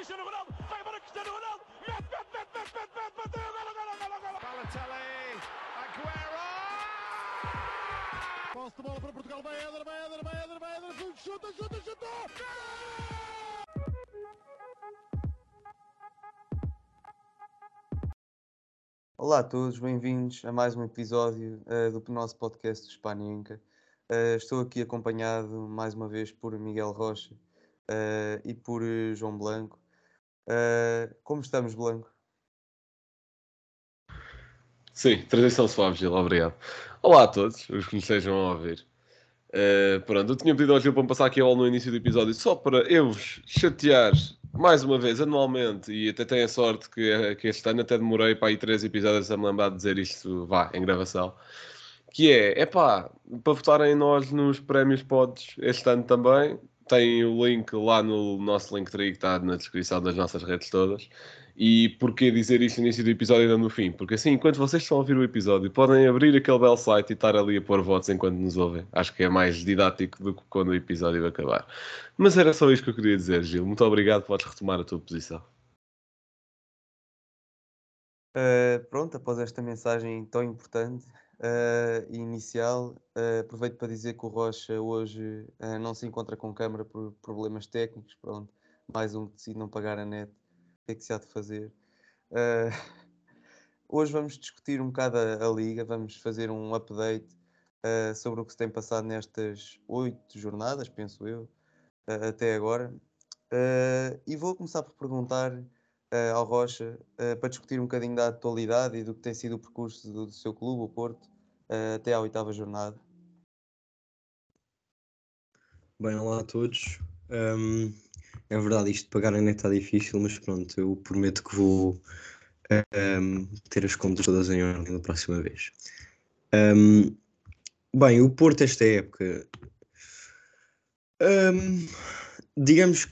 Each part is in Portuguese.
Cristiano Ronaldo, vai embora Cristiano Ronaldo, mete, mete, mete, mete, mete, mete, bateu, golo, golo, golo, golo. Balotelli, Aguero! Posse de bola para Portugal, vai Éder, vai Éder, vai Éder, vai Éder, chuta, chuta, chuta! Olá a todos, bem-vindos a mais um episódio uh, do nosso podcast do Spaninca. Uh, estou aqui acompanhado mais uma vez por Miguel Rocha uh, e por João Blanco. Uh, como estamos, Blanco? Sim, transição suave, Gil, obrigado. Olá a todos, os que nos estejam a ouvir. Uh, pronto, eu tinha pedido ao Gil para me passar aqui ao no início do episódio só para eu vos chatear mais uma vez, anualmente, e até tenho a sorte que, que este ano até demorei para aí três episódios a me lembrar de dizer isto, vá, em gravação. Que é, é pá, para votarem nós nos prémios pods este ano também, tem o link lá no nosso Linktree que está na descrição das nossas redes todas. E porquê dizer isto no início do episódio e não no fim? Porque assim, enquanto vocês estão a ouvir o episódio, podem abrir aquele belo site e estar ali a pôr votos enquanto nos ouvem. Acho que é mais didático do que quando o episódio acabar. Mas era só isto que eu queria dizer, Gil. Muito obrigado, podes retomar a tua posição. Uh, pronto, após esta mensagem tão importante uh, inicial, uh, aproveito para dizer que o Rocha hoje não se encontra com câmara por problemas técnicos. Pronto, mais um que decide não pagar a net que é que se há de fazer. Uh, hoje vamos discutir um bocado a, a, liga, vamos fazer um update uh, sobre o que se tem passado nestas oito jornadas, penso eu, uh, até agora. e vou começar por perguntar ao Rocha para discutir um bocadinho da atualidade e do que tem sido o percurso do, do seu clube, o Porto, até à oitava jornada. Bem, olá a todos. Um, é verdade, isto de pagar a net está difícil, mas pronto, eu prometo que vou um, ter as contas todas em ordem da próxima vez. Um, bem, o Porto esta época, digamos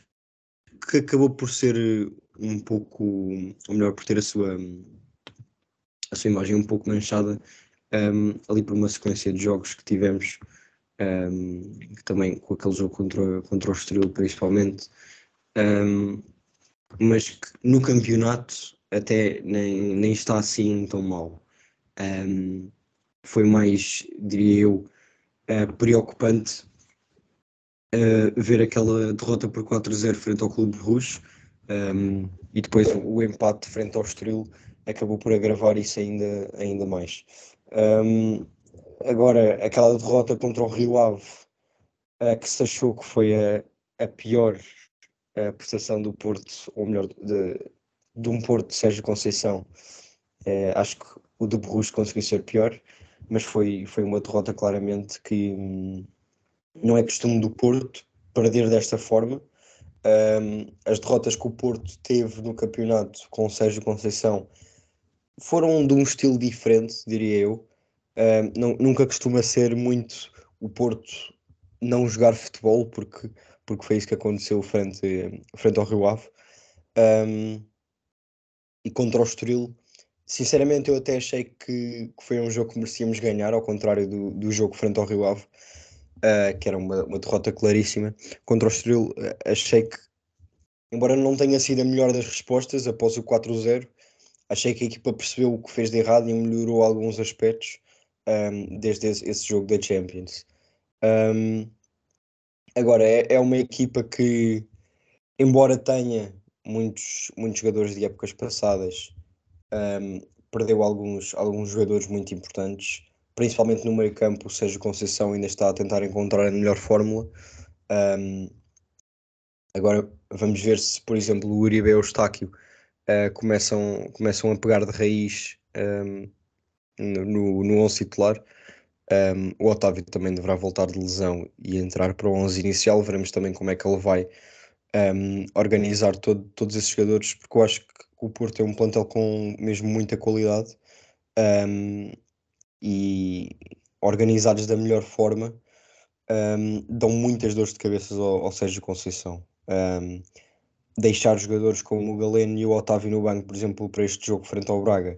que acabou por ser um pouco, ou melhor, por ter a sua, a sua imagem um pouco manchada ali por uma sequência de jogos que tivemos, também com aquele jogo contra, contra o Estoril principalmente, um, mas que no campeonato até nem, nem está assim tão mal. Um, foi mais, diria eu, uh, preocupante uh, ver aquela derrota por 4-0 frente ao Clube Rouge um, e depois o empate frente ao Estoril acabou por agravar isso ainda, ainda mais. Um, agora, aquela derrota contra o Rio Ave, uh, que se achou que foi a, a pior a prestação do Porto, ou melhor, de, de um Porto de Sérgio Conceição. É, acho que o do Borrus conseguiu ser pior, mas foi, foi uma derrota claramente que hum, não é costume do Porto perder desta forma. Um, as derrotas que o Porto teve no campeonato com o Sérgio Conceição foram de um estilo diferente, diria eu. Um, não, nunca costuma ser muito o Porto não jogar futebol, porque porque foi isso que aconteceu frente, frente ao Rio Ave. Um, e contra o Estoril, sinceramente eu até achei que, que, foi um jogo que merecíamos ganhar, ao contrário do, do jogo frente ao Rio Ave, uh, que era uma, uma derrota claríssima. Contra o Estoril, uh, achei que, embora não tenha sido a melhor das respostas após o 4-0, achei que a equipa percebeu o que fez de errado e melhorou alguns aspectos um, desde esse, esse, jogo da Champions. Um, Agora, é, é uma equipa que, embora tenha muitos, muitos jogadores de épocas passadas, um, perdeu alguns, alguns jogadores muito importantes, principalmente no meio campo. O Sérgio Conceição ainda está a tentar encontrar a melhor fórmula. Um, agora vamos ver se, por exemplo, o Uribe e o Eustáquio uh, começam, começam a pegar de raiz um, no, no 11 titular. Um, o Otávio também deverá voltar de lesão e entrar para o 11 inicial. Veremos também como é que ele vai organizar todo, todos esses jogadores, porque eu acho que o Porto é um plantel com mesmo muita qualidade e organizados da melhor forma dão muitas dores de cabeça ao, ao Sérgio Conceição. deixar jogadores como o Galeno e o Otávio no banco, por exemplo, para este jogo frente ao Braga.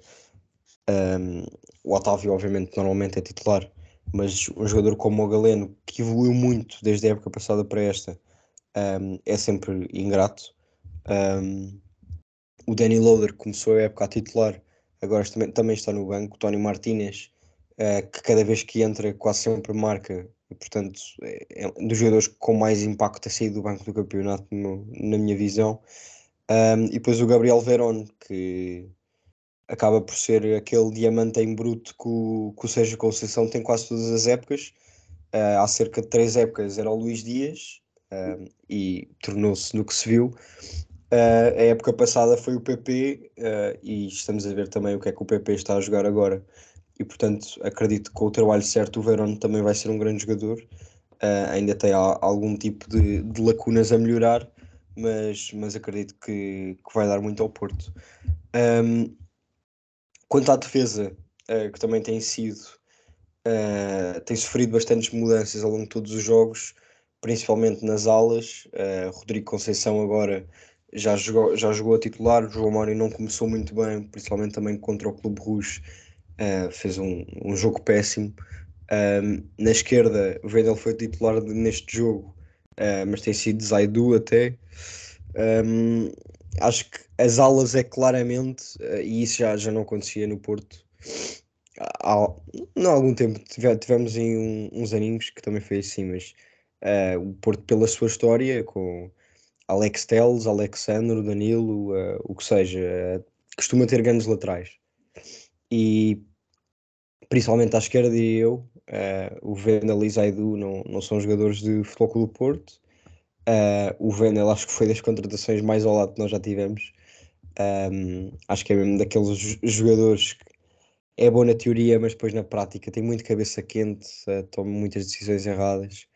o Otávio, obviamente, normalmente é titular, mas um jogador como o Galeno, que evoluiu muito desde a época passada para esta, um, é sempre ingrato. Um, o Danny Loader começou a época a titular, agora também, também está no banco. O Tony Martinez, uh, que cada vez que entra quase sempre marca, e portanto é, é um dos jogadores com mais impacto a sair do banco do campeonato, no, na minha visão. Um, e depois o Gabriel Verón, que acaba por ser aquele diamante em bruto que o, que o Sérgio Conceição tem quase todas as épocas. Uh, há cerca de três épocas era o Luís Dias e tornou-se no que se viu. Uh, a época passada foi o PP e estamos a ver também o que é que o PP está a jogar agora. E portanto acredito que com o trabalho certo o Verón também vai ser um grande jogador. ainda tem algum tipo de, de, lacunas a melhorar, mas, mas acredito que, que vai dar muito ao Porto. Um, quanto à defesa, que também tem sido Uh, tem sofrido bastantes mudanças ao longo de todos os jogos, principalmente nas alas. Uh, Rodrigo Conceição agora já jogou, já jogou a titular, João Mário não começou muito bem, principalmente também contra o Clube Rouge, uh, fez um, um, jogo péssimo. na esquerda, o Vendel foi titular neste jogo, mas tem sido Zaidu até. Um, acho que as alas é claramente, e isso já, já não acontecia no Porto, há, há algum tempo tivemos em um, uns aninhos que também foi assim, mas uh, o Porto pela sua história com Alex Teles, Alexandre, Danilo, uh, o que seja, uh, costuma ter grandes laterais e principalmente à esquerda diria eu, o Vendel e Zaidu não, não são jogadores de Futebol do Porto o Vendel acho que foi das contratações mais ao lado que nós já tivemos um, acho que é mesmo daqueles jogadores que é bom na teoria, mas depois na prática tem muito cabeça quente, uh, toma muitas decisões erradas.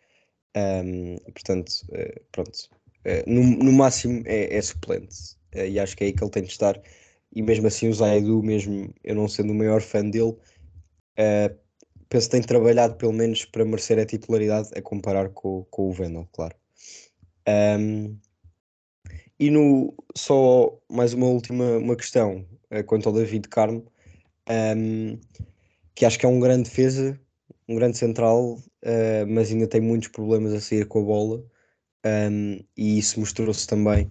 Um, portanto, uh, pronto, uh, no, no, máximo é, é suplente e acho que é aí que ele tem de estar. E mesmo assim, o Zaidu, mesmo eu não sendo o maior fã dele, penso que tem trabalhado pelo menos para merecer a titularidade a comparar com, com o Vendel, claro. Um, e no, só mais uma última uma questão quanto ao David Carmo um, que acho que é um grande defesa, um grande central, uh, mas ainda tem muitos problemas a sair com a bola. Um, e isso mostrou-se também,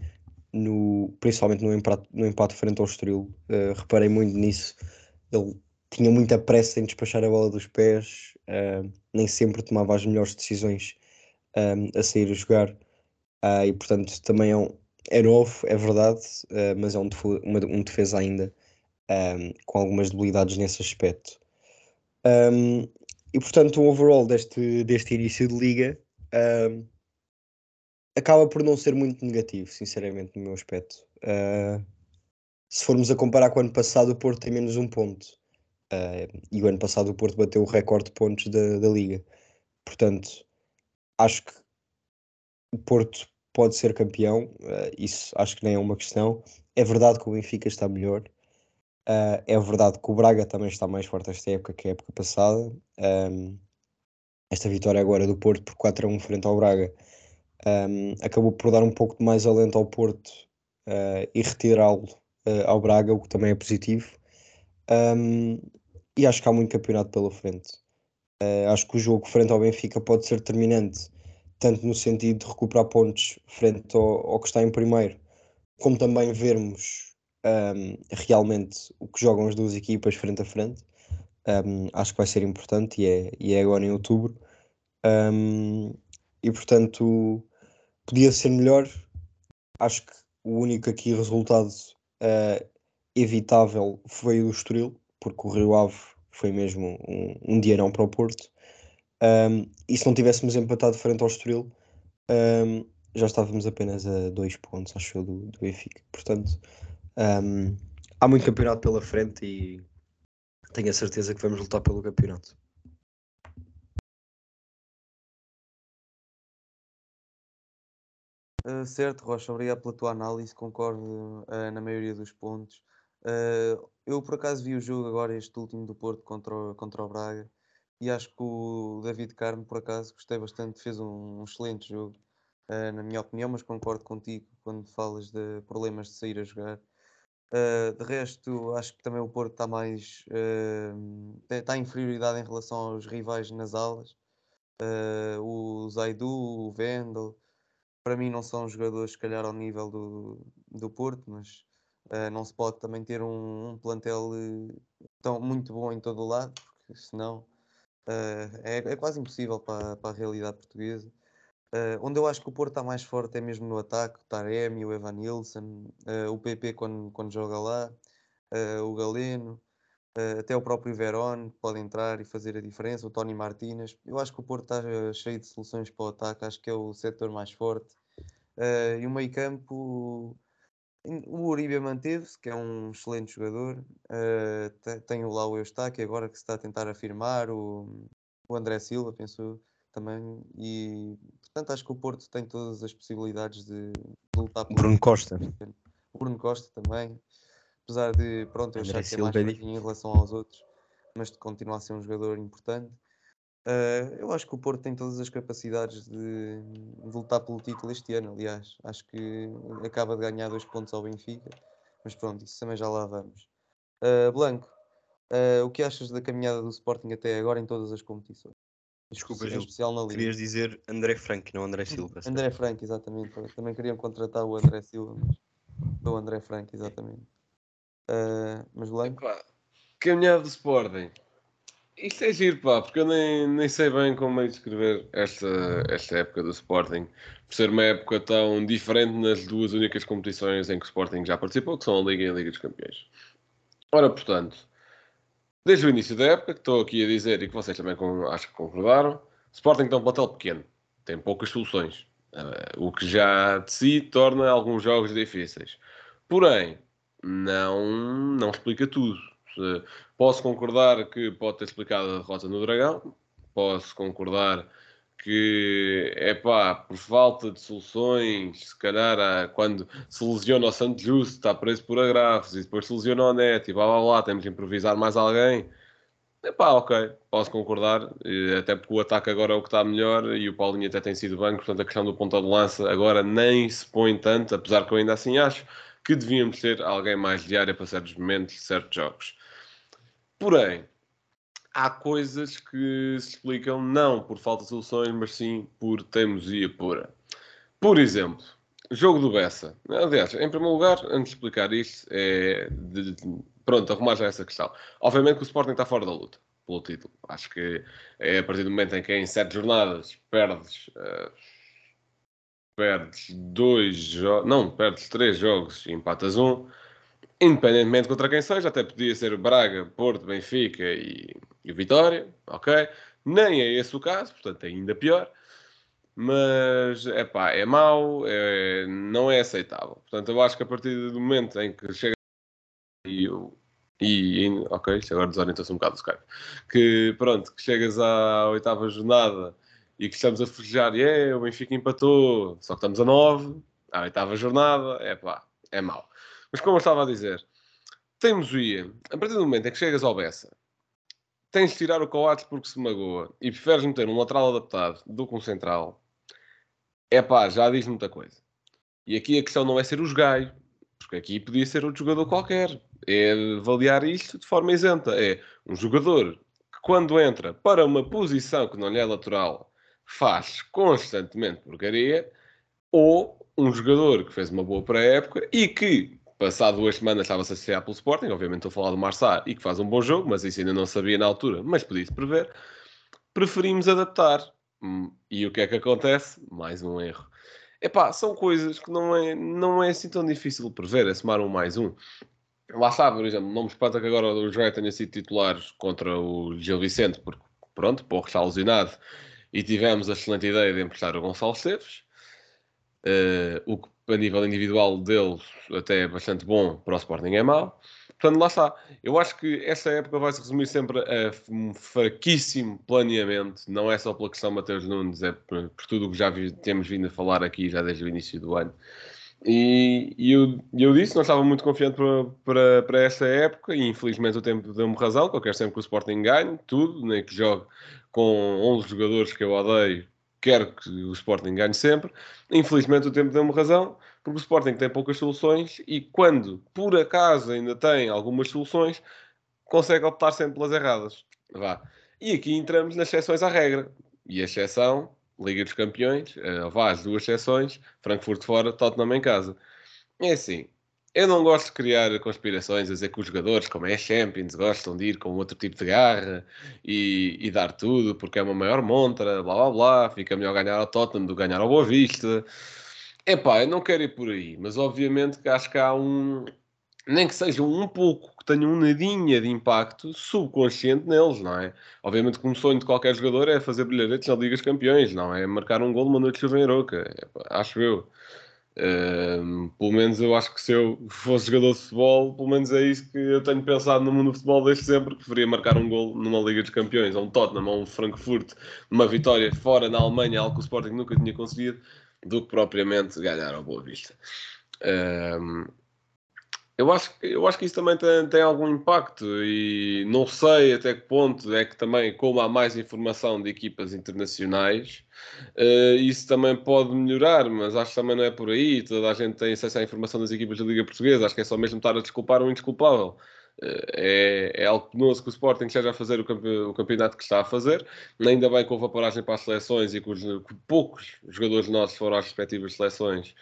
no, principalmente no empate, no empate frente ao Estoril. Uh, reparei muito nisso. Ele tinha muita pressa em despachar a bola dos pés, uh, nem sempre tomava as melhores decisões um, a sair a jogar. Uh, e portanto também é, um, é novo, é verdade, mas é um, uma, um defesa ainda um, com algumas debilidades nesse aspecto. E portanto, o overall deste, deste início de liga acaba por não ser muito negativo, sinceramente, no meu aspecto. Uh, se formos a comparar com o ano passado, o Porto tem menos um ponto. Uh, e o ano passado o Porto bateu o recorde de pontos da, da liga. Portanto, acho que o Porto pode ser campeão, uh, isso acho que nem é uma questão. É verdade que o Benfica está melhor, Uh, é verdade que o Braga também está mais forte esta época que a época passada. Um, esta vitória agora do Porto por 4 a 1 frente ao Braga um, acabou por dar um pouco de mais alento ao Porto uh, e retirá-lo ao Braga, o que também é positivo. Um, e acho que há muito campeonato pela frente. acho que o jogo frente ao Benfica pode ser determinante, tanto no sentido de recuperar pontos frente ao, ao que está em primeiro, como também vermos um, realmente o que jogam as duas equipas frente a frente. Um, acho que vai ser importante e é, e é agora em outubro. Um, e portanto, podia ser melhor. Acho que o único aqui resultado uh, evitável foi o Estoril, porque o Rio Ave foi mesmo um, um não para o Porto. Um, e se não tivéssemos empatado frente ao Estoril, um, já estávamos apenas a dois pontos, acho eu, do, do Benfica. Portanto, um, há muito campeonato pela frente e tenho a certeza que vamos lutar pelo campeonato. Uh, certo, Rocha, obrigado pela tua análise, concordo uh, na maioria dos pontos. Uh, eu por acaso vi o jogo agora, este último do Porto contra o, contra o Braga, e acho que o David Carmo, por acaso, gostei bastante, fez um, um excelente jogo, na minha opinião, mas concordo contigo quando falas de problemas de sair a jogar. Uh, de resto, acho que também o Porto está mais. Uh, está em inferioridade em relação aos rivais nas alas. Uh, o Zaidu, o Vendel. para mim não são jogadores, se calhar, ao nível do, do Porto, mas uh, não se pode também ter um, um plantel uh, tão, muito bom em todo o lado, porque senão uh, é, é, quase impossível para, para a realidade portuguesa. onde eu acho que o Porto está mais forte é mesmo no ataque, o Taremi, o Evan Nilsson, o PP quando, quando joga lá, o Galeno, até o próprio Verón pode entrar e fazer a diferença, o Tony Martínez. Eu acho que o Porto está cheio de soluções para o ataque, acho que é o setor mais forte. e o meio campo, o Uribe manteve-se, que é um excelente jogador. Uh, tem lá o Eustáquio agora que se está a tentar afirmar, o, o André Silva, penso também. E portanto acho que o Porto tem todas as possibilidades de, de lutar por. Bruno Costa. O Bruno Costa também. Apesar de, pronto, eu André achar que é mais fraquinho em relação aos outros, mas continua a ser um jogador importante. Uh, eu acho que o Porto tem todas as capacidades de, de, lutar pelo título este ano, aliás. Acho que acaba de ganhar dois pontos ao Benfica, mas pronto, isso também já lá vamos. Uh, Blanco, uh, o que achas da caminhada do Sporting até agora em todas as competições? Desculpa, em especial na Liga. Querias dizer André Frank, não André Silva. André Frank, exatamente. Também queriam contratar o André Silva, mas o André Frank, exatamente. mas Blanco? Epa, caminhada do Sporting. Isto é giro, pá, porque eu nem, nem sei bem como é descrever esta, esta época do Sporting. Por ser uma época tão diferente nas duas únicas competições em que o Sporting já participou, que são a Liga e a Liga dos Campeões. Ora, portanto, desde o início da época, que estou aqui a dizer e que vocês também acho que concordaram, Sporting tem um plantel pequeno, tem poucas soluções, uh, o que já de si torna alguns jogos difíceis. Porém, não, não explica tudo Posso concordar que pode ter explicado a derrota no Dragão, posso concordar que é pá, por falta de soluções, se calhar quando se lesiona o Santo Justo, está preso por agrafos e depois se lesiona o Neto e blá blá blá, temos de improvisar mais alguém. É pá, ok, posso concordar, até porque o ataque agora é o que está melhor e o Paulinho até tem sido banco, portanto a questão do ponta de lança agora nem se põe tanto, apesar que eu ainda assim acho que devíamos ter alguém mais de área para certos momentos, certos jogos. Porém, há coisas que se explicam não por falta de soluções, mas sim por teimosia pura. Por exemplo, jogo do Bessa. Aliás, em primeiro lugar, antes de explicar isto, é de, pronto, arrumar já essa questão. Obviamente que o Sporting está fora da luta pelo título. Acho que é a partir do momento em que em sete jornadas perdes, uh, perdes dois jogos, não, perdes três jogos e empatas um independentemente contra quem seja, até podia ser Braga, Porto, Benfica e, e Vitória, ok? Nem é esse o caso, portanto é ainda pior. Mas é pá, é mau, é, não é aceitável. Portanto, eu acho que a partir do momento em que chega e eu e, ok, agora desorientou-se um bocado o Skype. Que pronto, que chegas à oitava jornada e que estamos a festejar, e yeah, o Benfica empatou, só que estamos a nove, à oitava jornada, é pá, é mau. Mas como eu estava a dizer, teimosia. A partir do momento em que chegas ao Bessa, tens de tirar o Coates porque se magoa e preferes meter um lateral adaptado do que um central, é pá, já diz muita coisa. E aqui a questão não é ser o gaio, porque aqui podia ser outro jogador qualquer. É avaliar isto de forma isenta. É um jogador que, quando entra para uma posição que não lhe é lateral, faz constantemente porcaria, ou um jogador que fez uma boa pré-época e que passado duas semanas estava-se a estrear pelo Sporting, obviamente estou a falar do Marçá e que faz um bom jogo, mas isso ainda não sabia na altura, mas podia-se prever. Preferimos adaptar. Hum, e o que é que acontece? Mais um erro. Epá, são coisas que não é, não é assim tão difícil de prever, é somar um mais um. Lá está, por exemplo, não me espanta que agora o Joé tenha sido titular contra o Gil Vicente, porque pronto, Porro está lesionado e tivemos a excelente ideia de emprestar o Gonçalo Esteves. Uh, o que a nível individual dele até é bastante bom, para o Sporting é mau. Portanto, lá está. Eu acho que essa época vai se resumir sempre a um fraquíssimo planeamento, não é só pela questão de Mateus Nunes, é por, por tudo o que já vi, temos vindo a falar aqui já desde o início do ano. E, e eu, eu disse, não estava muito confiante para, para, para esta época, e infelizmente o tempo deu-me razão, que eu quero sempre que o Sporting ganhe, tudo, nem que jogue com 11 jogadores que eu odeio, quero que o Sporting ganhe sempre. Infelizmente o tempo deu-me razão, porque o Sporting tem poucas soluções e quando, por acaso, ainda tem algumas soluções, consegue optar sempre pelas erradas. Vá. E aqui entramos nas exceções à regra. E a exceção Liga dos Campeões, uh, vá às duas sessões, Frankfurt fora, Tottenham em casa. É assim, eu não gosto de criar conspirações a dizer que os jogadores, como é Champions, gostam de ir com outro tipo de garra e, e dar tudo porque é uma maior montra, blá blá blá, fica melhor ganhar ao Tottenham do que ganhar ao Boa Vista. Epá, eu não quero ir por aí, mas obviamente que acho que há um, nem que seja um pouco, que tenha um nadinha de impacto subconsciente neles, não é? Obviamente que um sonho de qualquer jogador é fazer brilharetes na Liga dos Campeões, não é? Marcar um gol numa noite de chuva em Roca, acho eu. Um, pelo menos eu acho que se eu fosse jogador de futebol, pelo menos é isso que eu tenho pensado no mundo do futebol desde sempre, preferia marcar um gol numa Liga dos Campeões, ou um Tottenham, ou um Frankfurt, numa vitória fora na Alemanha, algo que o Sporting nunca tinha conseguido, do que propriamente ganhar ao Boa Vista. Um, eu acho, eu acho que isso também tem, tem, algum impacto e não sei até que ponto é que também, como há mais informação de equipas internacionais, uh, isso também pode melhorar, mas acho que também não é por aí. Toda a gente tem acesso à informação das equipas da Liga Portuguesa, acho que é só mesmo estar a desculpar o indesculpável. Uh, é, é algo penoso que o Sporting esteja a fazer o, campe, o, campeonato que está a fazer. Ainda bem que houve a paragem para as seleções e que, os, que poucos jogadores nossos foram às respectivas seleções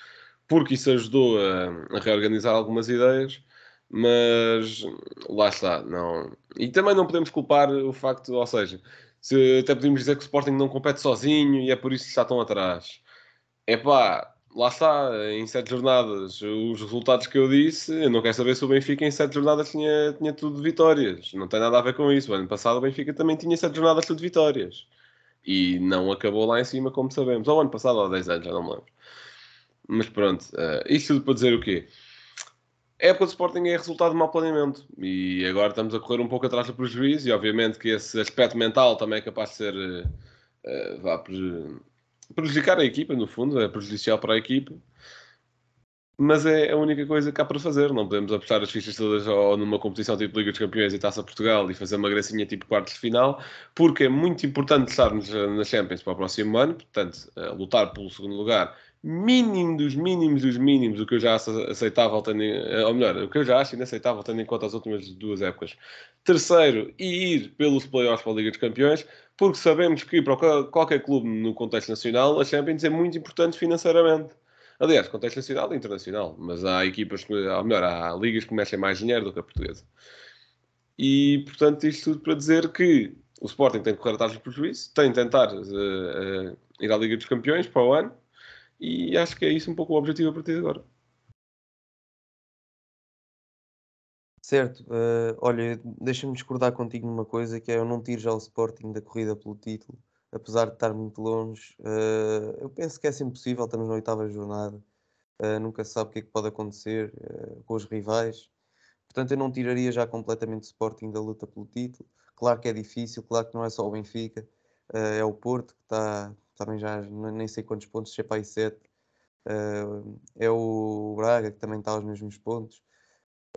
porque isso ajudou a, a, reorganizar algumas ideias, mas lá está, não. E também não podemos culpar o facto, ou seja, se, até podemos dizer que o Sporting não compete sozinho e é por isso que está tão atrás. É pá, lá está, em sete jornadas, os resultados que eu disse, eu não quero saber se o Benfica em sete jornadas tinha, tinha tudo vitórias. Não tem nada a ver com isso. O ano passado o Benfica também tinha sete jornadas tudo vitórias. E não acabou lá em cima, como sabemos. Ou ano passado, ou há 10 anos, já não me lembro. Mas pronto, uh, isto tudo para dizer o quê? A época do Sporting é resultado de mau planeamento e agora estamos a correr um pouco atrás do prejuízo e obviamente que esse aspecto mental também é capaz de ser uh, vá, prejudicar a equipa, no fundo, é prejudicial para a equipa mas é a única coisa que há para fazer. Não podemos apostar as fichas todas ou numa competição tipo Liga dos Campeões e Taça Portugal e fazer uma gracinha tipo quartos de final, porque é muito importante estarmos na Champions para o próximo ano, portanto, lutar pelo segundo lugar mínimo dos mínimos dos mínimos, o que eu já aceitável, tendo, eh, ou melhor, o que eu já acho inaceitável tendo em conta as últimas duas épocas. Terceiro, ir pelos playoffs para a Liga dos Campeões, porque sabemos que para qualquer clube no contexto nacional, a Champions é muito importante financeiramente. Aliás, contexto nacional e internacional, mas há equipas, ou melhor, há ligas que mexem mais dinheiro do que a portuguesa. E, portanto, isto tudo para dizer que o Sporting tem que correr atrás do prejuízo, tem de tentar uh, uh, ir à Liga dos Campeões para o ano, e acho que é isso um pouco o objetivo a partir de agora. Certo, uh, olha, deixa-me discordar contigo numa coisa que é eu não tiro já o Sporting da corrida pelo título, apesar de estar muito longe. Uh, eu penso que é sempre possível, estamos na oitava jornada, uh, nunca se sabe o que é que pode acontecer com os rivais. Portanto, eu não tiraria já completamente o Sporting da luta pelo título. Claro que é difícil, claro que não é só o Benfica, é o Porto que está também já nem sei quantos pontos, se é para aí 7. Uh, é o Braga que também está aos mesmos pontos.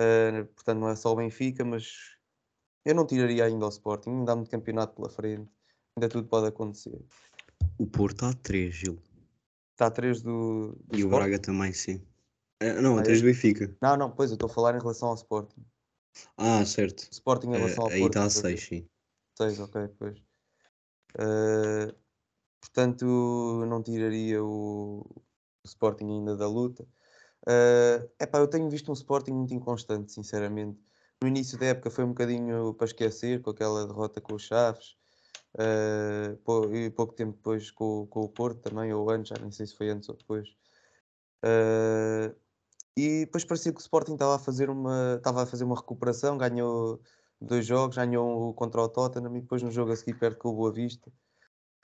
Uh, portanto, não é só o Benfica, mas eu não tiraria ainda o Sporting. Ainda há muito campeonato pela frente, ainda tudo pode acontecer. O Porto está a 3, Gil. Está a 3 do, do. E o Braga também, sim. Uh, não, a 3 do Benfica. Não, não, pois eu estou a falar em relação ao Sporting. Ah, certo. Sporting em relação ao Porto. Aí está a 6, sim. 6, ok, pois. Uh, portanto não tiraria o, o Sporting ainda da luta. Uh, epá, eu tenho visto um Sporting muito inconstante, sinceramente. No início da época foi um bocadinho para esquecer, com aquela derrota com os Chaves, uh, e pouco tempo depois com, com, o Porto também, ou antes, já nem sei se foi antes ou depois. Uh, e depois parecia que o Sporting estava a fazer uma, estava a fazer uma recuperação, ganhou dois jogos, ganhou contra o Tottenham e depois no jogo a seguir perto com o Boa Vista.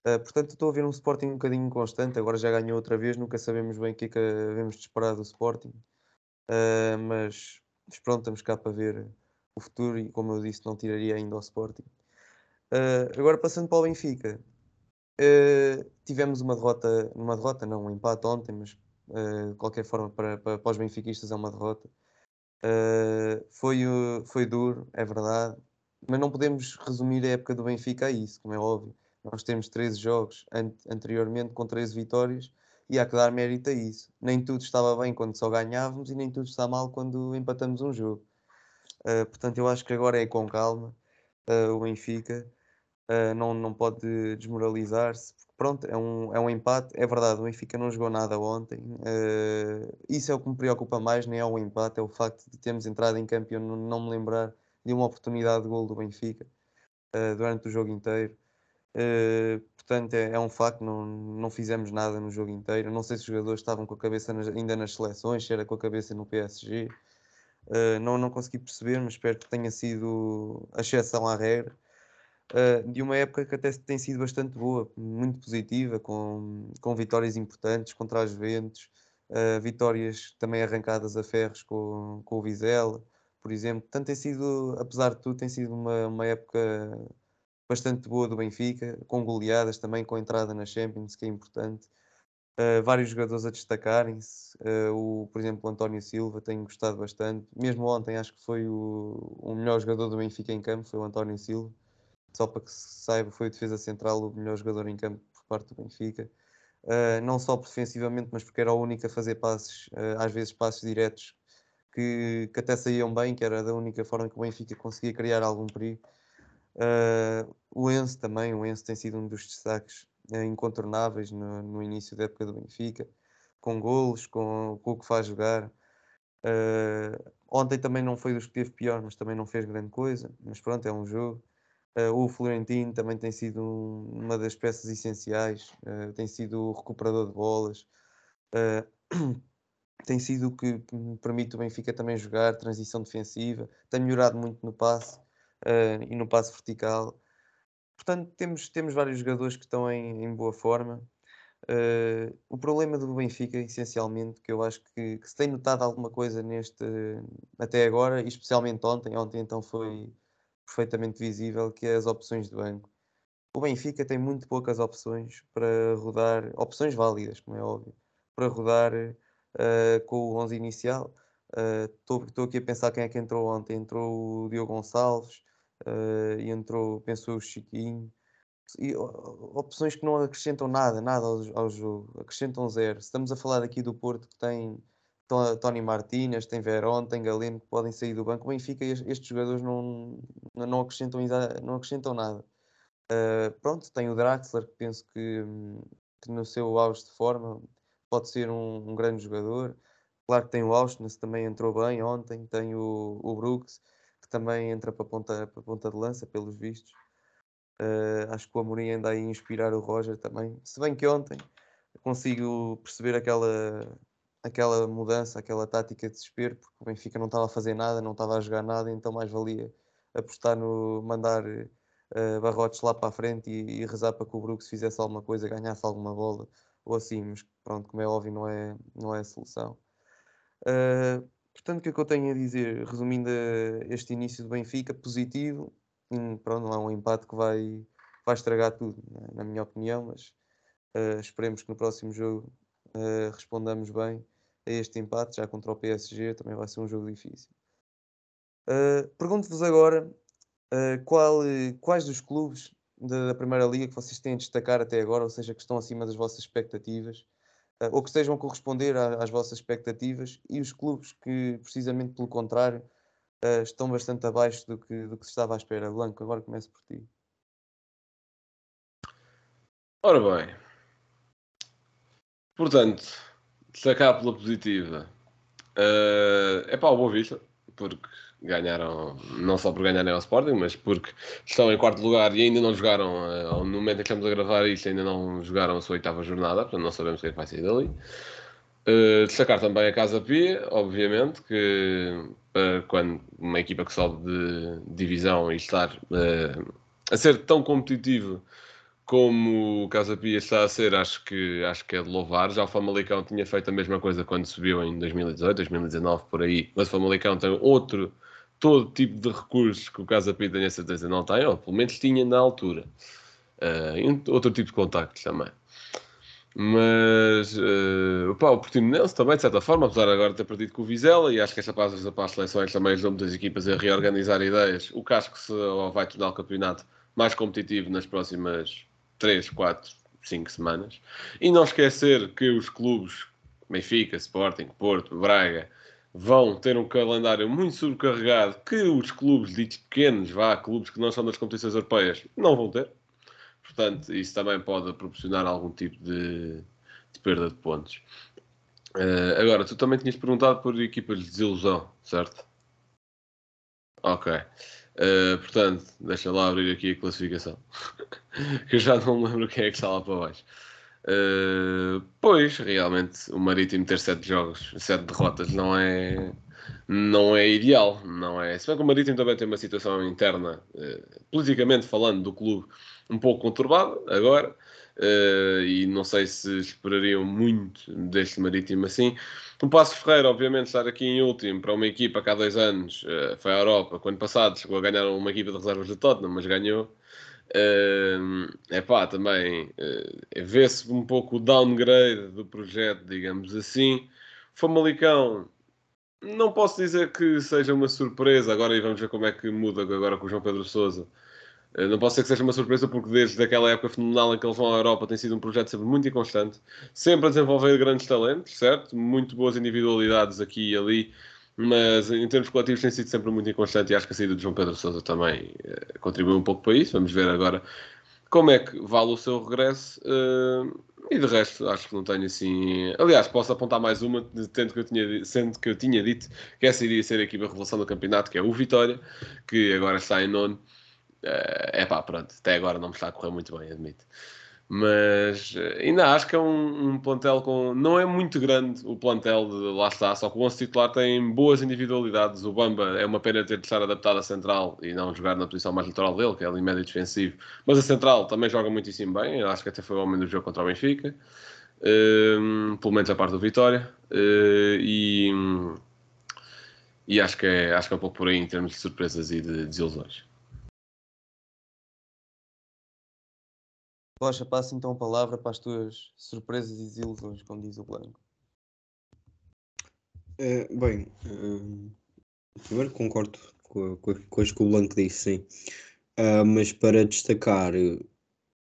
Uh, portanto, estou a ver um Sporting um bocadinho constante. Agora já ganhou outra vez, nunca sabemos bem o que é que devemos de esperar do Sporting. Uh, mas, mas, pronto, estamos cá para ver o futuro e, como eu disse, não tiraria ainda ao Sporting. Uh, agora, passando para o Benfica, tivemos uma derrota, uma derrota, não, um empate ontem, mas de qualquer forma, para, para, para os benfiquistas é uma derrota. foi, foi duro, é verdade, mas não podemos resumir a época do Benfica a isso, como é óbvio nós temos 13 jogos an anteriormente com 13 vitórias e há que dar mérito a isso. Nem tudo estava bem quando só ganhávamos e nem tudo está mal quando empatamos um jogo. Uh, portanto, eu acho que agora é com calma uh, o Benfica. uh, não, não pode desmoralizar-se. Pronto, é um, é um empate. É verdade, o Benfica não jogou nada ontem. Isso é o que me preocupa mais, nem é o empate, é o facto de termos entrado em campo e não, não me lembrar de uma oportunidade de gol do Benfica durante o jogo inteiro. Uh, portanto, é, é, um facto, não, não fizemos nada no jogo inteiro. Não sei se os jogadores estavam com a cabeça nas, ainda nas seleções, se era com a cabeça no PSG. Uh, não, não consegui perceber, mas espero que tenha sido a exceção à regra. Uh, de uma época que até tem sido bastante boa, muito positiva, com, com vitórias importantes contra as Juventus, vitórias também arrancadas a ferros com, com o Vizela, por exemplo. Portanto, tem sido, apesar de tudo, tem sido uma, uma época bastante boa do Benfica, com goleadas também, com entrada na Champions, que é importante. Uh, vários jogadores a destacarem-se, uh, o, por exemplo, o António Silva, tenho gostado bastante. Mesmo ontem, acho que foi o, o melhor jogador do Benfica em campo, foi o António Silva. Só para que se saiba, foi o defesa central o melhor jogador em campo por parte do Benfica. Uh, não só defensivamente, mas porque era o único a fazer passes, às vezes passes diretos, que, que até saíam bem, que era da única forma que o Benfica conseguia criar algum perigo. Uh, o Enzo também, o Enzo tem sido um dos destaques uh, incontornáveis no, no, início da época do Benfica, com golos, com, com o que faz jogar. Uh, ontem também não foi dos que teve pior, mas também não fez grande coisa. Mas pronto, é um jogo. Uh, o Florentino também tem sido um, uma das peças essenciais, tem sido o recuperador de bolas, tem sido o que permite o Benfica também jogar, transição defensiva, tem melhorado muito no passe uh, e no passo vertical. Portanto, temos, temos vários jogadores que estão em, em boa forma. Uh, o problema do Benfica, essencialmente, que eu acho que, que, se tem notado alguma coisa neste até agora, e especialmente ontem, ontem então foi perfeitamente visível, que é as opções de banco. O Benfica tem muito poucas opções para rodar, opções válidas, como é óbvio, para rodar uh, com o 11 inicial. Estou uh, aqui a pensar quem é que entrou ontem. Entrou o Diogo Gonçalves, uh, e entrou, pensou o Chiquinho. E, opções que não acrescentam nada, nada ao, ao, jogo, acrescentam zero. Estamos a falar aqui do Porto que tem Tony Martínez, tem Verón, tem Galeno que podem sair do banco. O Benfica, estes jogadores não, não, acrescentam, não acrescentam nada. Uh, pronto, tem o Draxler que penso que, que no seu auge de forma pode ser um, um grande jogador. Claro que tem o Austin, também entrou bem ontem, tem o, o Brooks também entra para a ponta, para a ponta de lança, pelos vistos. Uh, acho que o Amorim anda aí inspirar o Roger também. Se bem que ontem consigo perceber aquela, aquela mudança, aquela tática de desespero, porque o Benfica não estava a fazer nada, não estava a jogar nada, então mais valia apostar no mandar uh, barrotes lá para a frente e, e, rezar para que o Brooks fizesse alguma coisa, ganhasse alguma bola ou assim, mas pronto, como é óbvio, não é, não é a solução. Uh, Portanto, o que é que eu tenho a dizer? Resumindo eh, este início do Benfica, positivo, hum, pronto, não é um empate que vai, vai estragar tudo, né, na minha opinião, mas uh, esperemos que no próximo jogo uh, respondamos bem a este empate, já contra o PSG, também vai ser um jogo difícil. Uh, Pergunto-vos agora qual, quais dos clubes da, da Primeira Liga que vocês têm a destacar até agora, ou seja, que estão acima das vossas expectativas, ou que estejam a corresponder às vossas expectativas e os clubes que, precisamente pelo contrário, uh, estão bastante abaixo do que, do que se estava à espera. Blanco, agora começo por ti. Ora bem, portanto, destacar pela positiva é para o Boa Vista, porque ganharam, não só por ganharem ao Sporting, mas porque estão em quarto lugar e ainda não jogaram, uh, no momento em que estamos a gravar isto, ainda não jogaram a sua oitava jornada, portanto não sabemos o que é que vai sair dali. Uh, destacar também a Casa Pia, obviamente, que uh, quando uma equipa que sobe de divisão e estar a ser tão competitivo como o Casa Pia está a ser, acho que, acho que é de louvar. Já o Famalicão tinha feito a mesma coisa quando subiu em 2018, 2019, por aí, mas o Famalicão tem outro todo tipo de recursos que o Casa Pia tenha certeza não tem, ou pelo menos tinha na altura. Uh, outro tipo de contactos também. Mas uh, pá, o Portimonense também, de certa forma, apesar de agora ter perdido com o Vizela, e acho que esta pausa para as seleções também ajudou muitas equipas a reorganizar ideias. O Casco se vai tornar o campeonato mais competitivo nas próximas 3, 4, 5 semanas. E não esquecer que os clubes Benfica, Sporting, Porto, Braga, vão ter um calendário muito sobrecarregado que os clubes ditos pequenos, vá, clubes que não são das competições europeias, não vão ter. portanto, isso também pode proporcionar algum tipo de, de perda de pontos. Uh, agora, tu também tinhas perguntado por equipas de desilusão, certo? Ok. Uh, portanto, deixa lá abrir aqui a classificação. que eu já não lembro quem é que está lá para baixo. Uh, pois, realmente, o Marítimo ter sete jogos, sete derrotas, não é, não é ideal. Não é. Se bem que o Marítimo também tem uma situação interna, uh, politicamente falando, do clube um pouco conturbada agora. Uh, e não sei se esperariam muito deste Marítimo assim. O Passo Ferreira, obviamente, estar aqui em último para uma equipa que há dois anos uh, foi à Europa, quando passado chegou a ganhar uma equipa de reservas de Tottenham, mas ganhou. É uh, pá, também uh, vê-se um pouco o downgrade do projeto, digamos assim. Famalicão, não posso dizer que seja uma surpresa agora e vamos ver como é que muda agora com o João Pedro Souza. Uh, não posso ser que seja uma surpresa porque desde aquela época fenomenal em que eles vão à Europa tem sido um projeto sempre muito inconstante, sempre a desenvolver grandes talentos, certo? Muito boas individualidades aqui e ali mas em termos coletivos tem sido sempre muito inconstante e acho que a saída de João Pedro Sousa também uh, contribuiu um pouco para isso. Vamos ver agora como é que vale o seu regresso. Uh, e de resto, acho que não tenho assim. Aliás, posso apontar mais uma, tendo que eu tinha, sendo que eu tinha dito que essa iria ser a equipa revelação do campeonato, que é o Vitória, que agora está em nono. É uh, pá, pronto, até agora não me está a correr muito bem, admito mas eh, ainda acho que é um, um, plantel com. Não é muito grande o plantel de lá está, só que o 11 titular tem boas individualidades. O Bamba é uma pena ter de estar adaptado à central e não jogar na posição mais litoral dele, que é ali médio defensivo. Mas a central também joga muitíssimo bem, acho que até foi o homem do jogo contra o Benfica, um, pelo menos a parte do Vitória. Uh, e, e acho, que é, acho que é um pouco por aí em termos de surpresas e de desilusões. Rocha, passa então a palavra para as tuas surpresas e desilusões, como diz o Blanco. É, bem, uh, primeiro concordo com, com, com as que o Blanco disse, sim. Uh, mas para destacar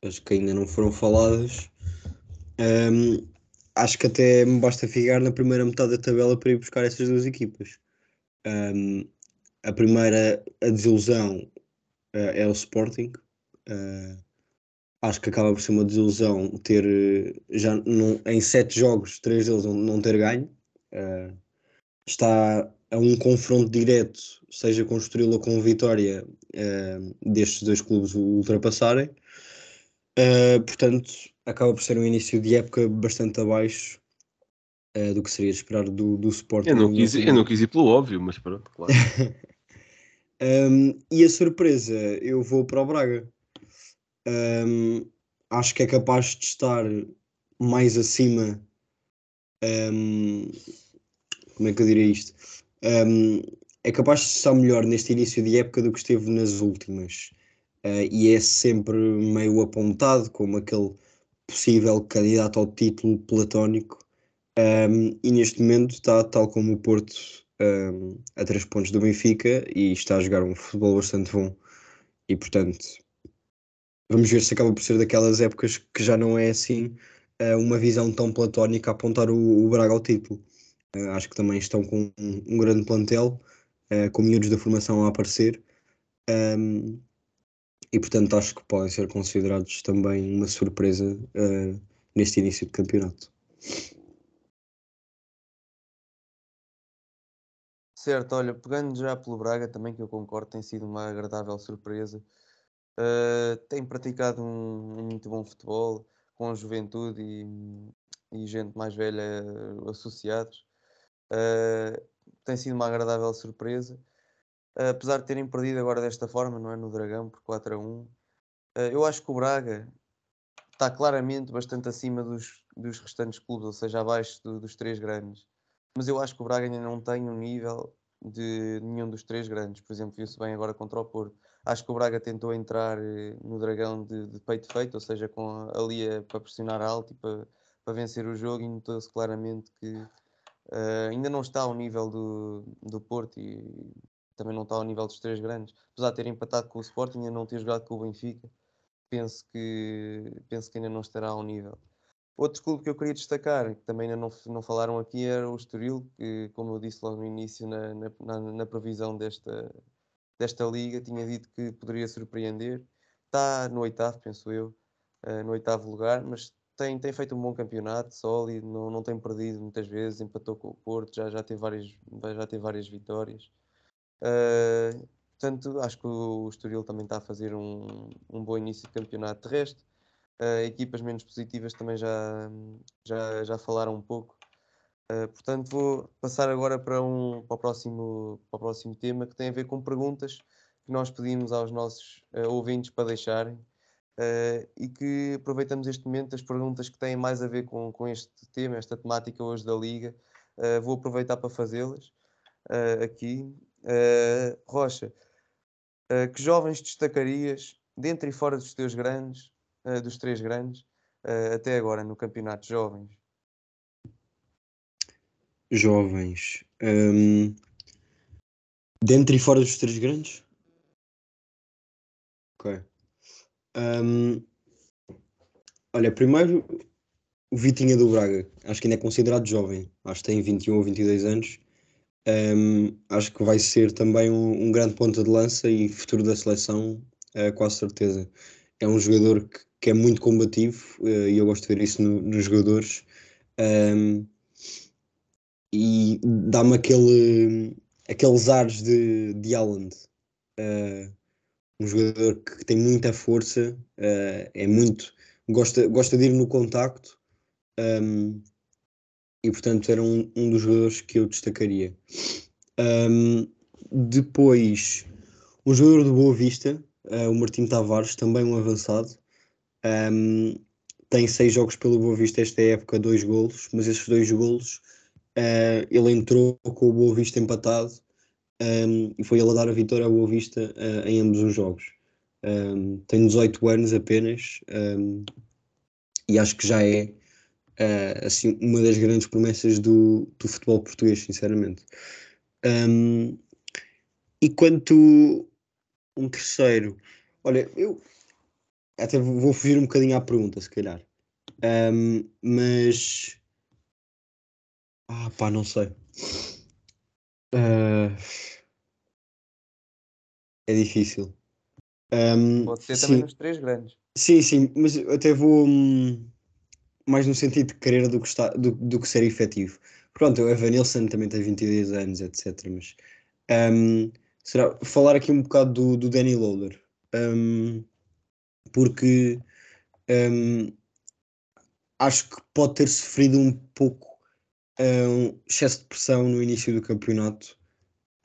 as que ainda não foram faladas, um, acho que até me basta ficar na primeira metade da tabela para ir buscar essas duas equipas. Um, a primeira, a desilusão, uh, é o Sporting. Uh, acho que acaba por ser uma desilusão ter eh, já num, em sete jogos, três deles não, ter ganho. Uh, está a um confronto direto, seja com o Estoril ou com Vitória, uh, destes dois clubes o ultrapassarem. Uh, portanto, acaba por ser um início de época bastante abaixo do que seria de esperar do, do Sporting. Eu não, quis, eu não quis ir pelo óbvio, mas pronto, claro. um, e a surpresa, eu vou para o Braga. Um, acho que é capaz de estar mais acima. Um, como é que eu diria isto? Um, é capaz de estar melhor neste início de época do que esteve nas últimas. Uh, e é sempre meio apontado como aquele possível candidato ao título platónico. Um, e neste momento está, tal como o Porto, um, a três pontos do Benfica e está a jogar um futebol bastante bom. E portanto, vamos ver se acaba por ser daquelas épocas que já não é assim uh, uma visão tão platónica a apontar o, Braga ao título. Uh, acho que também estão com um, grande plantel, uh, com miúdos da formação a aparecer, um, e portanto acho que podem ser considerados também uma surpresa neste início de campeonato. Certo, olha, pegando já pelo Braga também, que eu concordo, tem sido uma agradável surpresa Uh, tem praticado um, um, muito bom futebol com a juventude e, e gente mais velha associados. Uh, tem sido uma agradável surpresa. Uh, apesar de terem perdido agora desta forma, não é? No Dragão, por 4 a 1. eu acho que o Braga está claramente bastante acima dos, dos restantes clubes, ou seja, abaixo do, dos três grandes. Mas eu acho que o Braga ainda não tem um nível de nenhum dos três grandes. Por exemplo, viu-se bem agora contra o Porto Acho que o Braga tentou entrar eh, no Dragão de, de peito feito, ou seja, com ali a, para pressionar alto e para, para vencer o jogo, e notou-se claramente que uh, ainda não está ao nível do, do Porto e também não está ao nível dos três grandes. Apesar de ter empatado com o Sporting, ainda não ter jogado com o Benfica, penso que, penso que ainda não estará ao nível. Outro clube que eu queria destacar, que também não, não falaram aqui, era o Estoril, que, como eu disse logo no início, na, na, na previsão desta, desta liga, tinha dito que poderia surpreender. Está no oitavo, penso eu. eh, no oitavo lugar, mas tem, tem feito um bom campeonato, sólido, não, não tem perdido muitas vezes, empatou com o Porto, já, já, teve, várias, já teve várias vitórias. Eh, portanto, acho que o, Estoril também está a fazer um, um bom início de campeonato. De eh, equipas menos positivas também já, já, já falaram um pouco. Eh, portanto, vou passar agora para, um, para, o próximo, para o próximo tema que tem a ver com perguntas que nós pedimos aos nossos eh, ouvintes para deixarem. e que aproveitamos este momento, as perguntas que têm mais a ver com, com este tema, esta temática hoje da Liga, vou aproveitar para fazê-las aqui. Rocha, que jovens destacarias, dentro e fora dos teus grandes, eh, dos três grandes, eh, até agora no campeonato jovens? Jovens. hum, dentro e fora dos três grandes? Ok. Hum, olha, primeiro o Vitinha do Braga. Acho que ainda é considerado jovem. Acho que tem 21 ou 22 anos. Hum, acho que vai ser também um, um grande ponta de lança e futuro da seleção, eh, com a certeza. É um jogador que, que é muito combativo eh, e eu gosto de ver isso no- nos jogadores. Hum, e dá-me aquele, aqueles ares de, de Haaland. Eh, um jogador que tem muita força, eh, é muito, gosta, gosta de ir no contacto ehm, e portanto era um, um dos jogadores que eu destacaria. Ehm, depois, um jogador do Boa Vista, eh, o Martim Tavares, também um avançado. Ehm, tem seis jogos pelo Boa Vista esta época, dois golos, mas esses dois golos eh, ele entrou com o Boa Vista empatado um, e foi ele a dar a vitória ao Boa Vista uh, em ambos os jogos. Um, tem 18 anos apenas um, e acho que já é uh, assim, uma das grandes promessas do, do futebol português, sinceramente. Um, e quanto um terceiro, olha, eu até vou fugir um bocadinho à pergunta, se calhar. Um, mas ah, pá, não sei. Ah, é difícil. Um, Pode ser também sim, nos três grandes. sim, sim, mas até vou hum, mais no sentido de querer do que, está, do, do que ser efetivo. Pronto, o Evan Nilsson também tem 22 anos, etc. Mas um, será falar aqui um bocado do, do Danny Loader, um, porque um, acho que pode ter sofrido um pouco um excesso de pressão no início do campeonato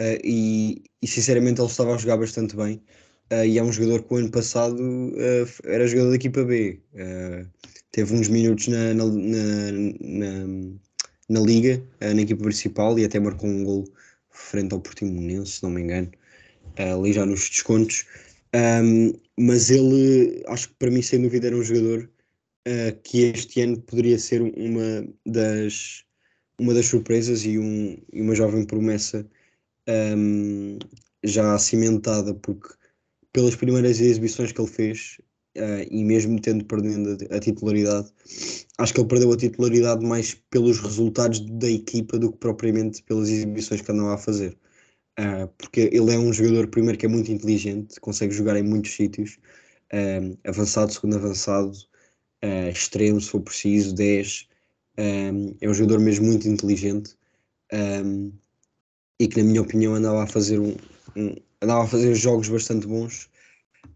uh, e, e sinceramente ele estava a jogar bastante bem uh, e é um jogador que o ano passado uh, era jogador da equipa B teve uns minutos na, na, na, na, na liga, na equipa principal e até marcou um gol frente ao Portimonense, se não me engano ali já nos descontos Um, mas ele acho que para mim sem dúvida era um jogador uh, que este ano poderia ser uma das uma das surpresas e, um, e uma jovem promessa um, já cimentada, porque pelas primeiras exibições que ele fez, uh, e mesmo tendo perdendo a, titularidade, acho que ele perdeu a titularidade mais pelos resultados da equipa do que propriamente pelas exibições que andava a fazer. Uh, porque ele é um jogador, primeiro, que é muito inteligente, consegue jogar em muitos sítios, um, avançado, segundo avançado, uh, extremo, se for preciso, 10 um, é um jogador mesmo muito inteligente. Um, e que na minha opinião andava a fazer um, andava a fazer jogos bastante bons.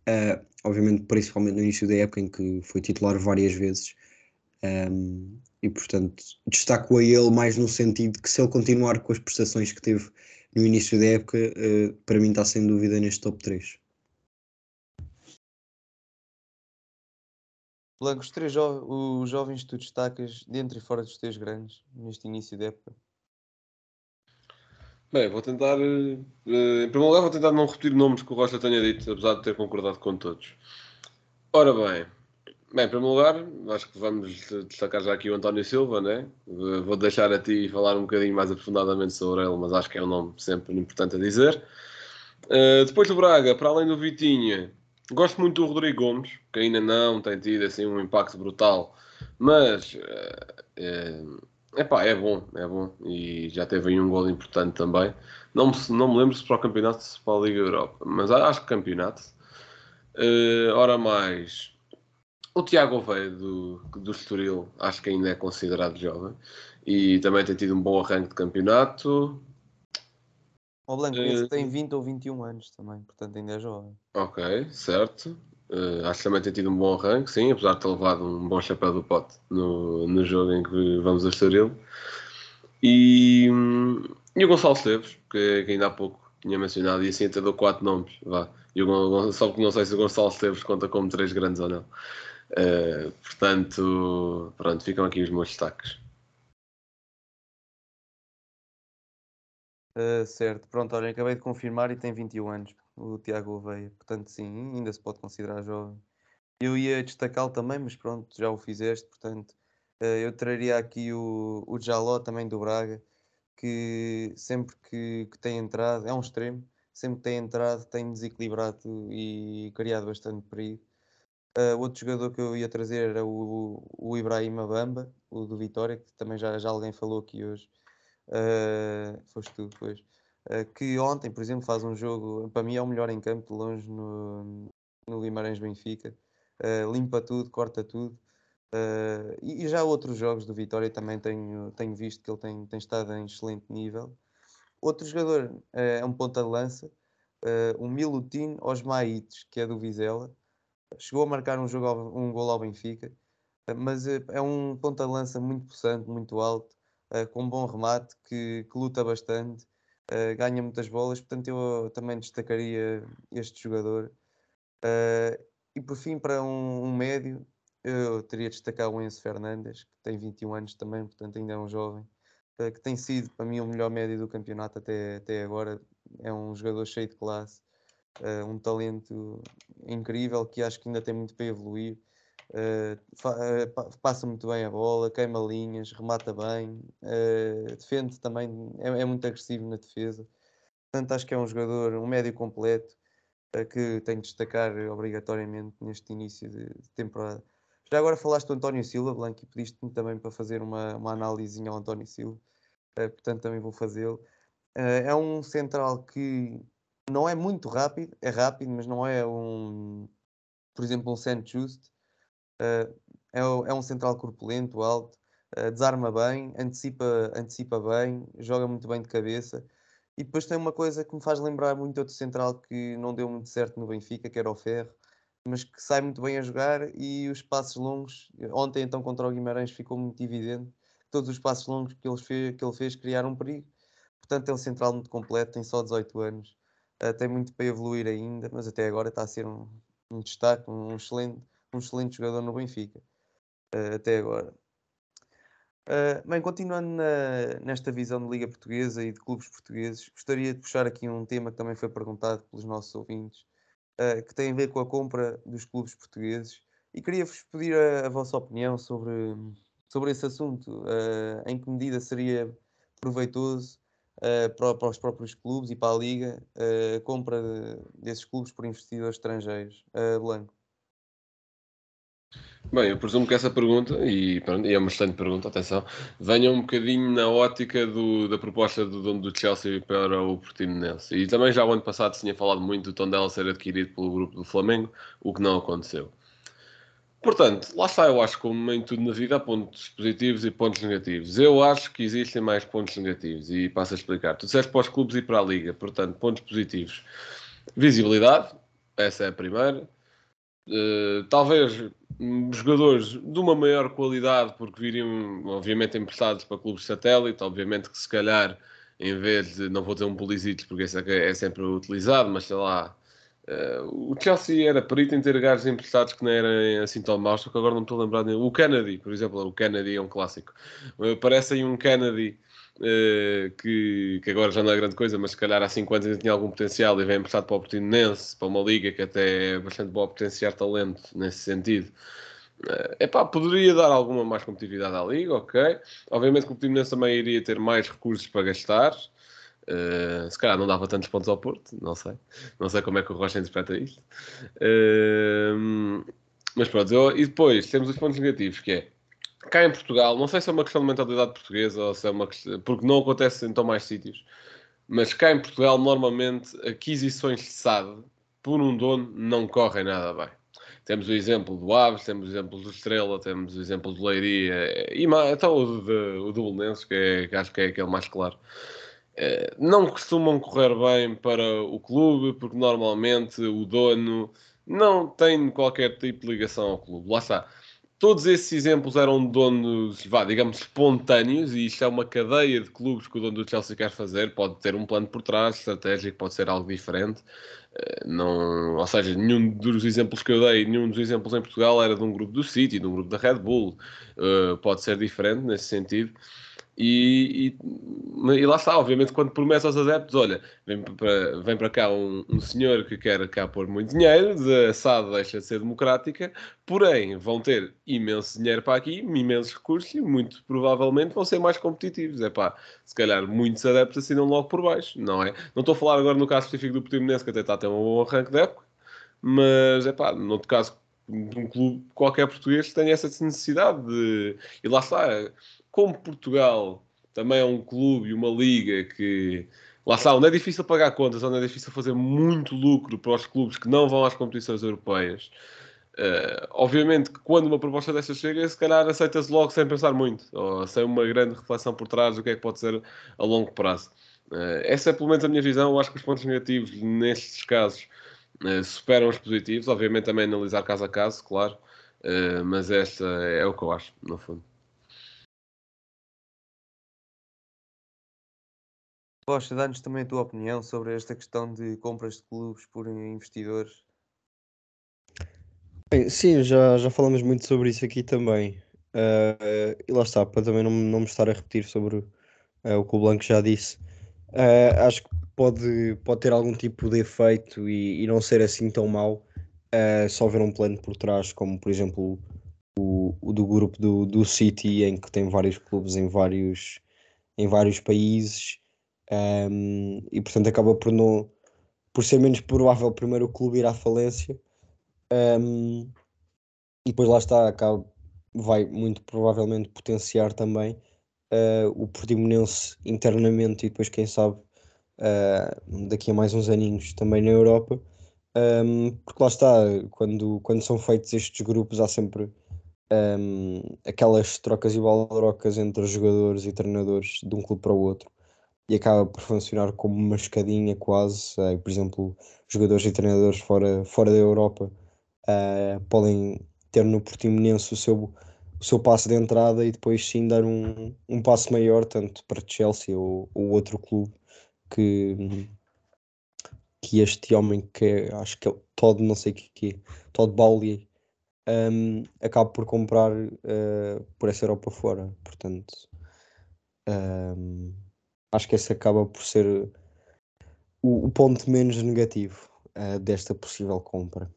Uh, obviamente principalmente no início da época em que foi titular várias vezes. E portanto destaco a ele mais no sentido que se ele continuar com as prestações que teve no início da época uh, para mim está sem dúvida neste top 3 Blanco, os três jo os jovens que tu destacas dentro e fora dos teus grandes neste início de época. Bem, vou tentar. eh, em primeiro lugar, vou tentar não repetir nomes que o Rocha tenha dito, apesar de ter concordado com todos. Ora bem, bem, em primeiro lugar, acho que vamos destacar já aqui o António Silva, né? Eh, Vou deixar a ti falar um bocadinho mais aprofundadamente sobre ele, mas acho que é um nome sempre importante a dizer. Eh, depois do Braga, para além do Vitinha, gosto muito do Rodrigo Gomes, que ainda não tem tido assim um impacto brutal, mas eh, epá, é bom, é bom. E já teve aí um gol importante também. Não me, não me lembro se para o campeonato se para a Liga Europa, mas acho que campeonato. Eh, ora mais, o Tiago Oveia do, do Estoril, acho que ainda é considerado jovem e também tem tido um bom arranque de campeonato. O Blanco, Eh, esse tem 20 ou 21 anos também, portanto ainda é jovem. Ok, certo. Eh, acho que também tem tido um bom arranque, sim, apesar de ter levado um bom chapéu do pote no, no jogo em que vamos a Estoril. E, e o Gonçalo Esteves, que, que ainda há pouco tinha mencionado, e assim até dou quatro nomes, vá. E Gon- só que não sei se o Gonçalo Esteves conta como três grandes ou não. Eh, portanto, pronto, ficam aqui os meus destaques. Uh, certo, pronto, olha, acabei de confirmar e tem 21 anos, o Tiago Oveia, portanto sim, ainda se pode considerar jovem. Eu ia destacá-lo também, mas pronto, já o fizeste, portanto, uh, eu traria aqui o, o Jaló também do Braga, que sempre que, que tem entrado, é um extremo, sempre que tem entrado tem desequilibrado e criado bastante perigo. Uh, outro jogador que eu ia trazer era o, o Ibrahima Bamba, o do Vitória, que também já, já alguém falou aqui hoje. Uh, foste tu, pois. Uh, que ontem, por exemplo, faz um jogo, para mim é o melhor em campo, de longe no, no Guimarães Benfica. Uh, limpa tudo, corta tudo. Uh, e, e já outros jogos do Vitória também tenho, tenho visto que ele tem, tem estado em excelente nível. Outro jogador uh, é um ponta de lança, o Milutin Osmaites, que é do Vizela. Chegou a marcar um, jogo ao, um gol ao Benfica, mas uh, é um ponta de lança muito possante, muito alto, uh, com um bom remate, que, que luta bastante, uh, ganha muitas bolas. Portanto, eu também destacaria este jogador. E por fim, para um, um médio, eu teria de destacar o Enzo Fernandes, que tem 21 anos também, portanto ainda é um jovem, que tem sido para mim o melhor médio do campeonato até, até agora. É um jogador cheio de classe, uh, um talento incrível que acho que ainda tem muito para evoluir. Uh, uh, pa- passa muito bem a bola, queima linhas, remata bem, defende também, é, é muito agressivo na defesa. Portanto, acho que é um jogador, um médio completo, que tem de destacar obrigatoriamente neste início de, de temporada. Já agora falaste do António Silva, Blanco, e pediste-me também para fazer uma, uma análisezinha ao António Silva, uh, portanto também vou fazê-lo. Uh, é um central que não é muito rápido, é rápido, mas não é um, por exemplo, um Santos Just. Uh, é, o- é um central corpulento, alto, uh, desarma bem, antecipa, antecipa bem, joga muito bem de cabeça. E depois tem uma coisa que me faz lembrar muito outro central que não deu muito certo no Benfica, que era o Ferro, mas que sai muito bem a jogar e os passos longos. Ontem, então, contra o Guimarães, ficou muito evidente todos os passos longos que ele fez, que ele fez criaram perigo. Portanto, é um central muito completo, tem só 18 anos, uh, tem muito para evoluir ainda, mas até agora está a ser um, um destaque, um excelente, um excelente jogador no Benfica, uh, até agora. Uh, bem, continuando na- nesta visão de Liga Portuguesa e de clubes portugueses, gostaria de puxar aqui um tema que também foi perguntado pelos nossos ouvintes, que tem a ver com a compra dos clubes portugueses. E queria-vos pedir a, a vossa opinião sobre, sobre esse assunto. Em que medida seria proveitoso uh, para, para os próprios clubes e para a Liga uh, compra de- desses clubes por investidores estrangeiros? Uh, Blanco. Bem, eu presumo que essa pergunta, e, pronto, é uma excelente pergunta, atenção, venha um bocadinho na ótica do- da proposta do dono do Chelsea para o Portimonense. E também já o ano passado se tinha falado muito do Tondela ser adquirido pelo grupo do Flamengo, o que não aconteceu. Portanto, lá está, eu acho que como em tudo na vida há pontos positivos e pontos negativos. Eu acho que existem mais pontos negativos e passo a explicar. Tu disseste para os clubes e para a Liga, portanto, pontos positivos. Visibilidade, essa é a primeira. Uh, talvez jogadores de uma maior qualidade, porque viriam, obviamente, emprestados para clubes satélite. Obviamente que, se calhar, em vez de, não vou dizer um Pulisic, porque esse é, é sempre utilizado, mas sei lá. Uh, o Chelsea era perito em ter gajos emprestados que não eram assim tão maus, só que agora não estou a lembrar. de- O Kennedy, por exemplo, o Kennedy é um clássico. Uh, parece aí um Kennedy eh, que, que agora já não é grande coisa, mas se calhar há 5 anos ainda tinha algum potencial e vem emprestado para o Portimonense, para uma liga que até é bastante boa a potenciar talento nesse sentido. É epá, poderia dar alguma mais competitividade à liga, ok. Obviamente que o Portimonense também iria ter mais recursos para gastar. Eh, se calhar não dava tantos pontos ao Porto, não sei. Não sei como é que o Rocha interpreta isto. Eh, mas pronto, eu- e depois temos os pontos negativos, que é cá em Portugal, não sei se é uma questão de mentalidade portuguesa ou se é uma questão, porque não acontece em tão mais sítios, mas cá em Portugal, normalmente, aquisições de SAD por um dono não correm nada bem. Temos o exemplo do Aves, temos o exemplo do Estrela, temos o exemplo do Leiria e até o do Belenenses, que, é, que acho que é aquele mais claro. Eh, não costumam correr bem para o clube, porque normalmente o dono não tem qualquer tipo de ligação ao clube. Lá está. Todos esses exemplos eram donos, vá, digamos, espontâneos, e isto é uma cadeia de clubes que o dono do Chelsea quer fazer. Pode ter um plano por trás, estratégico, pode ser algo diferente. Eh, não, ou seja, nenhum dos exemplos que eu dei, nenhum dos exemplos em Portugal era de um grupo do City, de um grupo da Red Bull. Uh, pode ser diferente nesse sentido. E, e, e, lá está, obviamente, quando promete aos adeptos: olha, vem para, vem para cá um, um, senhor que quer cá pôr muito dinheiro, a SAD deixa de ser democrática, porém vão ter imenso dinheiro para aqui, imensos recursos e muito provavelmente vão ser mais competitivos. É pá, se calhar muitos adeptos assinam logo por baixo, não é? Não estou a falar agora no caso específico do Portimonense, que até está a ter um bom arranque de época, mas é pá, no outro caso, um clube qualquer português tem essa necessidade de. E lá está como Portugal também é um clube e uma liga que lá está, onde é difícil pagar contas, onde é difícil fazer muito lucro para os clubes que não vão às competições europeias. Uh, obviamente que quando uma proposta desta chega, se calhar aceita-se logo sem pensar muito, ou sem uma grande reflexão por trás do que é que pode ser a longo prazo. Uh, essa é pelo menos a minha visão. Eu acho que os pontos negativos nestes casos uh, superam os positivos. Obviamente também analisar caso a caso, claro, mas esta é o que eu acho, no fundo. Rocha, dá-nos também a tua opinião sobre esta questão de compras de clubes por investidores. Bem, sim, já, já falamos muito sobre isso aqui também. Uh, e lá está, para também não, não me estar a repetir sobre uh, o que o Blanco já disse. Uh, acho que pode, pode ter algum tipo de efeito e, e não ser assim tão mau se houver um plano por trás, como por exemplo o, o do grupo do, do City, em que tem vários clubes em vários, em vários países um, e portanto acaba por não por ser menos provável primeiro o clube ir à falência. Um, e depois lá está acaba, vai muito provavelmente potenciar também uh, o Portimonense internamente e depois quem sabe uh, daqui a mais uns aninhos também na Europa. Um, porque lá está quando, quando são feitos estes grupos há sempre aquelas trocas e balrocas entre jogadores e treinadores de um clube para o outro e acaba por funcionar como uma escadinha quase. Uh, por exemplo, jogadores e treinadores fora, fora da Europa uh, podem ter no Portimonense o seu, o seu passo de entrada e depois sim dar um, um passo maior, tanto para Chelsea ou, ou outro clube que, que este homem que é, acho que é Todd, não sei o que, que é, Todd Bowley, um, acaba por comprar uh, por essa Europa fora. Portanto, um, acho que esse acaba por ser o, o ponto menos negativo uh, desta possível compra.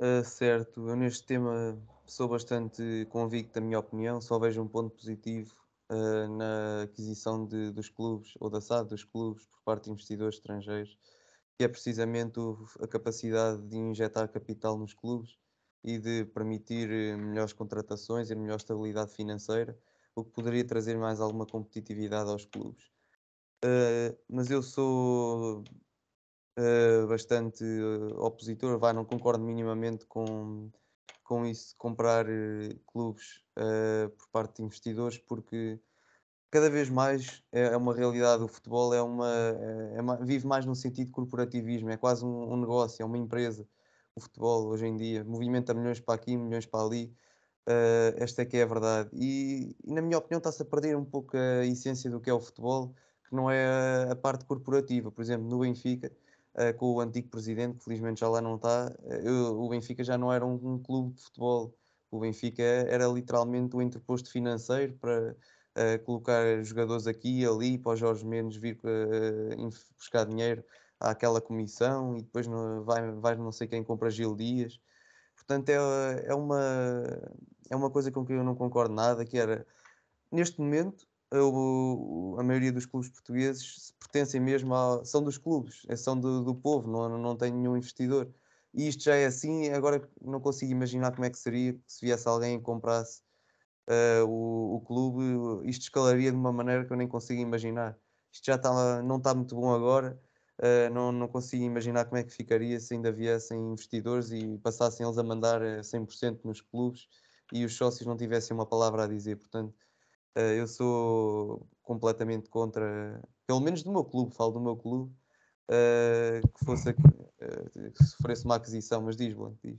Uh, certo, eu neste tema sou bastante convicto da minha opinião, só vejo um ponto positivo uh, na aquisição de, dos clubes ou da SAD dos clubes por parte de investidores estrangeiros, que é precisamente o, a capacidade de injetar capital nos clubes e de permitir melhores contratações e melhor estabilidade financeira o que poderia trazer mais alguma competitividade aos clubes. Uh, mas eu sou uh, bastante uh, opositor, vai, não concordo minimamente com, com isso, comprar clubes por parte de investidores, porque cada vez mais é, é uma realidade. O futebol é uma, é, é, vive mais no sentido de corporativismo, é quase um, um negócio, é uma empresa. O futebol hoje em dia movimenta milhões para aqui, milhões para ali Uh, esta é que é a verdade. E, e na minha opinião, está-se a perder um pouco a essência do que é o futebol, que não é a, a parte corporativa. Por exemplo, no Benfica, uh, com o antigo presidente, que felizmente já lá não está, uh, o Benfica já não era um, um, clube de futebol. O Benfica era literalmente o interposto financeiro para colocar jogadores aqui e ali, para o Jorge Mendes vir buscar dinheiro àquela comissão e depois no, vai, vai não sei quem compra Gil Dias. Portanto, é, é, uma, é uma coisa com que eu não concordo nada, que era, neste momento, eu, a maioria dos clubes portugueses pertencem mesmo a, são dos clubes, é, são do, do povo, não, não tem nenhum investidor. E isto já é assim, agora não consigo imaginar como é que seria se viesse alguém e comprasse uh, o, o clube, isto escalaria de uma maneira que eu nem consigo imaginar. Isto já está, não está muito bom agora, Uh, não, não consigo imaginar como é que ficaria se ainda viessem investidores e passassem eles a mandar a 100% nos clubes e os sócios não tivessem uma palavra a dizer. Portanto, uh, eu sou completamente contra, pelo menos do meu clube, falo do meu clube, uh, que fosse que sofresse uma aquisição, mas diz, Blanco, diz.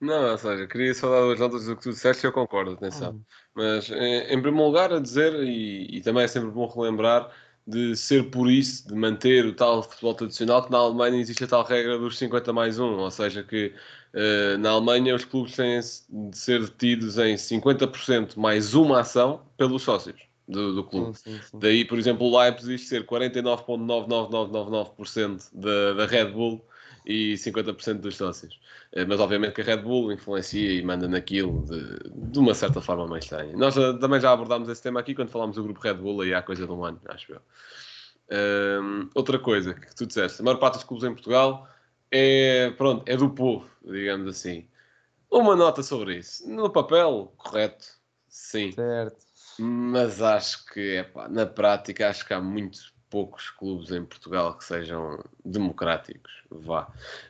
Não, ou seja, queria só dar duas notas do que tu disseste e eu concordo, atenção. Uhum. Mas, em, em, primeiro lugar, a dizer, e, e, também é sempre bom relembrar, de ser por isso, de manter o tal futebol tradicional, que na Alemanha existe a tal regra dos 50 mais 1, ou seja, que uh, na Alemanha os clubes têm de ser detidos em 50% mais uma ação pelos sócios do, do clube. Sim, sim, sim. Daí, por exemplo, o Leipzig ser 49,99999% da, da Red Bull e 50% dos sócios. Eh, mas obviamente que a Red Bull influencia e manda naquilo de, de uma certa forma mais estranha. Nós já, também já abordámos esse tema aqui quando falámos do grupo Red Bull aí há coisa de um ano, acho eu. Um, outra coisa que tu disseste, a maior parte dos clubes em Portugal é, pronto, é do povo, digamos assim. Uma nota sobre isso. No papel, correto, sim. Certo. Mas acho que, epá, na prática, acho que há muito poucos clubes em Portugal que sejam democráticos. Vá.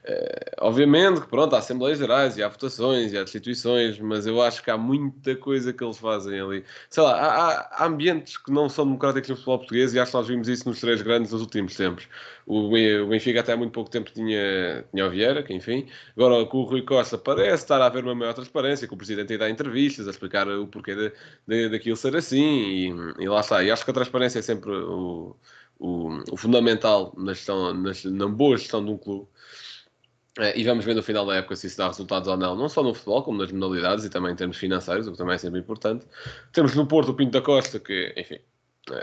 Uh, obviamente que pronto, há Assembleias Gerais e há votações e há destituições, mas eu acho que há muita coisa que eles fazem ali. Sei lá, há, há ambientes que não são democráticos no futebol português e acho que nós vimos isso nos três grandes nos últimos tempos. O, Benfica até há muito pouco tempo tinha, tinha o Vieira, que enfim. Agora com o Rui Costa parece estar a haver uma maior transparência, que o Presidente ainda dá entrevistas a explicar o porquê de, de, daquilo ser assim e, e lá está. E acho que a transparência é sempre o o, o fundamental na, gestão, na, na, boa gestão de um clube. É, e vamos ver no final da época se isso dá resultados ou não, não só no futebol, como nas modalidades e também em termos financeiros, o que também é sempre importante. Temos no Porto o Pinto da Costa, que, enfim,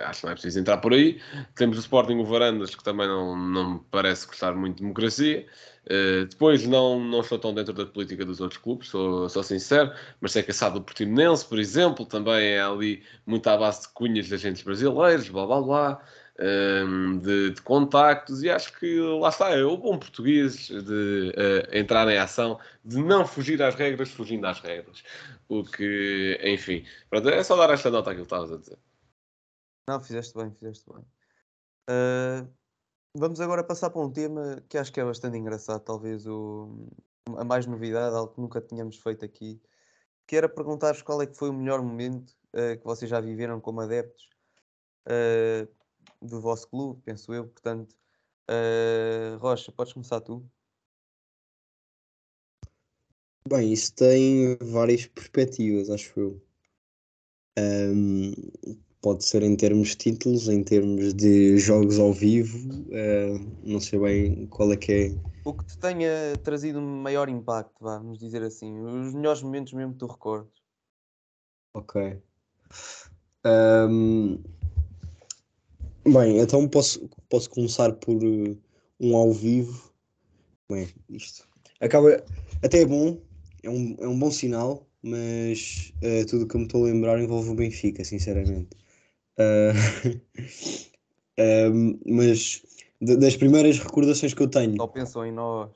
acho que não é preciso entrar por aí. Temos o Sporting o Varandas, que também não, não me parece gostar muito de democracia. Uh, depois não, não estou tão dentro da política dos outros clubes, sou, sou sincero, mas sei que a do Portimonense, por exemplo, também é ali muito à base de cunhas de agentes brasileiros, blá blá blá um, de, de, contactos e acho que lá está, é o bom português de uh, entrar em ação, de não fugir às regras, fugindo às regras. O que, enfim, pronto, é só dar esta nota àquilo que estavas a dizer. Não, fizeste bem, fizeste bem. Uh, vamos agora passar para um tema que acho que é bastante engraçado, talvez o, a mais novidade, algo que nunca tínhamos feito aqui, que era perguntar-vos qual é que foi o melhor momento uh, que vocês já viveram como adeptos. Uh, do vosso clube, penso eu. Portanto, Rocha, podes começar tu. Bem, isso tem várias perspectivas, acho eu. Um, pode ser em termos de títulos, em termos de jogos ao vivo, uh, não sei bem qual é que é. O que te tenha trazido maior impacto, vamos dizer assim, os melhores momentos mesmo que tu recordes. Ok. Um, Bem, então posso, posso começar por uh, um ao vivo. Bem, isto acaba. Até é bom, é um, é um bom sinal, mas uh, tudo que eu me estou a lembrar envolve o Benfica, sinceramente. Uh, mas das primeiras recordações que eu tenho. Só pensou em nós.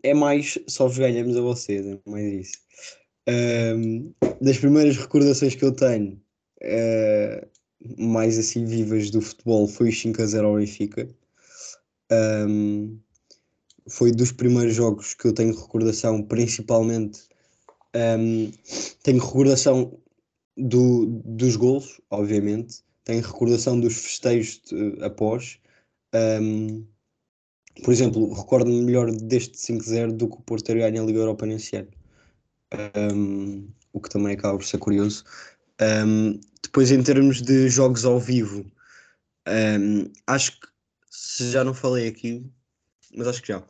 É mais só vos ganhamos a vocês, é mais isso. das primeiras recordações que eu tenho mais assim vivas do futebol foi o 5 a 0 ao Benfica. Um, foi dos primeiros jogos que eu tenho recordação, principalmente um, tenho recordação do, dos gols, obviamente, tenho recordação dos festejos de, após. Um, por exemplo, recordo-me melhor deste 5-0 do que o Porto ter ganho a Liga Europa nesse ano. Um, o que também acaba por ser curioso. Um, depois, em termos de jogos ao vivo, acho que se já não falei aqui, mas acho que já.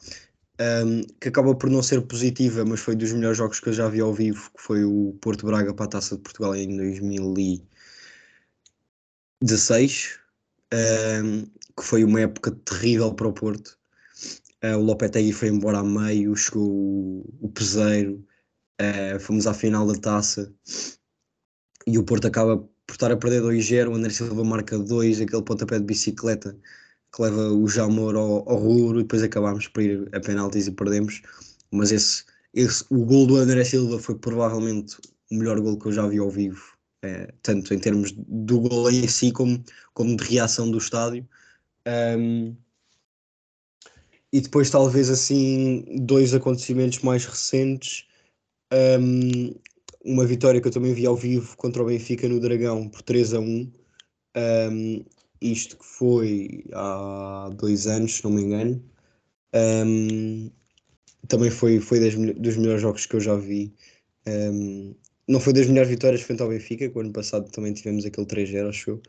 Um, que acaba por não ser positiva, mas foi dos melhores jogos que eu já vi ao vivo, que foi o Porto Braga para a Taça de Portugal em 2016, um, que foi uma época terrível para o Porto. Uh, o Lopetegui foi embora a meio, chegou o, o Peseiro, uh, fomos à final da taça e o Porto acaba por estar a perder 2-0, o André Silva marca 2, aquele pontapé de bicicleta que leva o Jamor ao, ao rubro e depois acabámos por ir a penaltis e perdemos. Mas esse, esse, o gol do André Silva foi provavelmente o melhor gol que eu já vi ao vivo, é, tanto em termos do gol em si como, como de reação do estádio. Um, e depois talvez assim dois acontecimentos mais recentes. Um, uma vitória que eu também vi ao vivo contra o Benfica no Dragão por 3 a 1. Um, isto que foi há dois anos, se não me engano. Um, também foi, foi das, dos melhores jogos que eu já vi. Um, não foi das melhores vitórias frente ao Benfica, que o ano passado também tivemos aquele 3-0, acho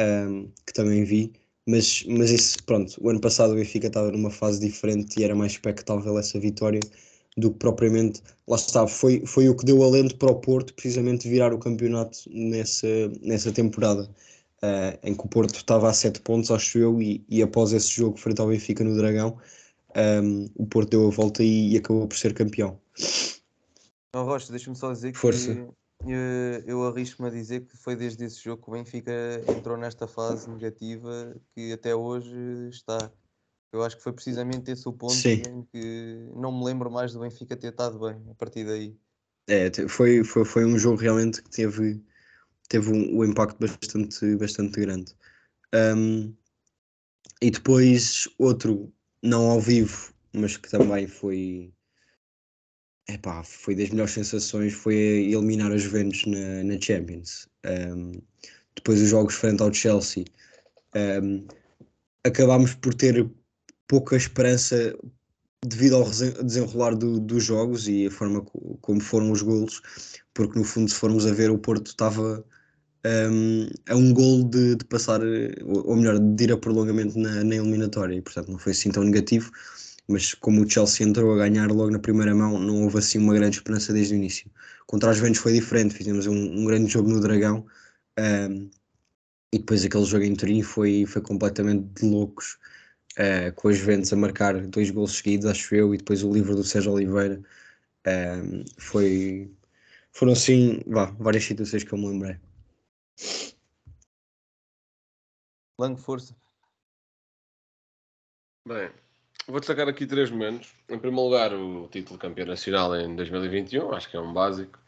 um, que também vi. Mas, mas pronto, o ano passado o Benfica estava numa fase diferente e era mais expectável essa vitória do que propriamente, lá está, foi, foi o que deu alento para o Porto, precisamente virar o campeonato nessa, nessa temporada, uh, em que o Porto estava a 7 pontos, acho eu, e, e após esse jogo frente ao Benfica no Dragão, um, o Porto deu a volta e, e acabou por ser campeão. Não, Rocha, deixa-me só dizer Força. que eh, eu arrisco-me a dizer que foi desde esse jogo que o Benfica entrou nesta fase negativa que até hoje está. Eu acho que foi precisamente esse o ponto Sim. em que não me lembro mais do Benfica ter estado bem a partir daí. É, foi, foi, foi um jogo realmente que teve, teve um, um impacto bastante, bastante grande. Um, e depois outro, não ao vivo, mas que também foi, epá, foi das melhores sensações, foi eliminar os Juventus na, na Champions. Um, depois os jogos frente ao Chelsea. Um, acabámos por ter pouca esperança devido ao desenrolar do- dos jogos e a forma co- como foram os golos, porque no fundo, se formos a ver, o Porto estava um, a um gol de, de passar, ou melhor, de ir a prolongamento na, na eliminatória, e portanto não foi assim tão negativo. Mas como o Chelsea entrou a ganhar logo na primeira mão, não houve assim uma grande esperança desde o início. Contra os Juventus foi diferente, fizemos um, um grande jogo no Dragão. um, e depois aquele jogo em Turim foi, foi completamente de loucos, eh, com os Juventus a marcar dois gols seguidos, acho eu, e depois o livro do Sérgio Oliveira. Um, foi, foram assim, vá, várias situações que eu me lembrei. Langue força. Bem, vou destacar aqui três momentos. Em primeiro lugar, o título de campeão nacional em 2021, acho que é um básico.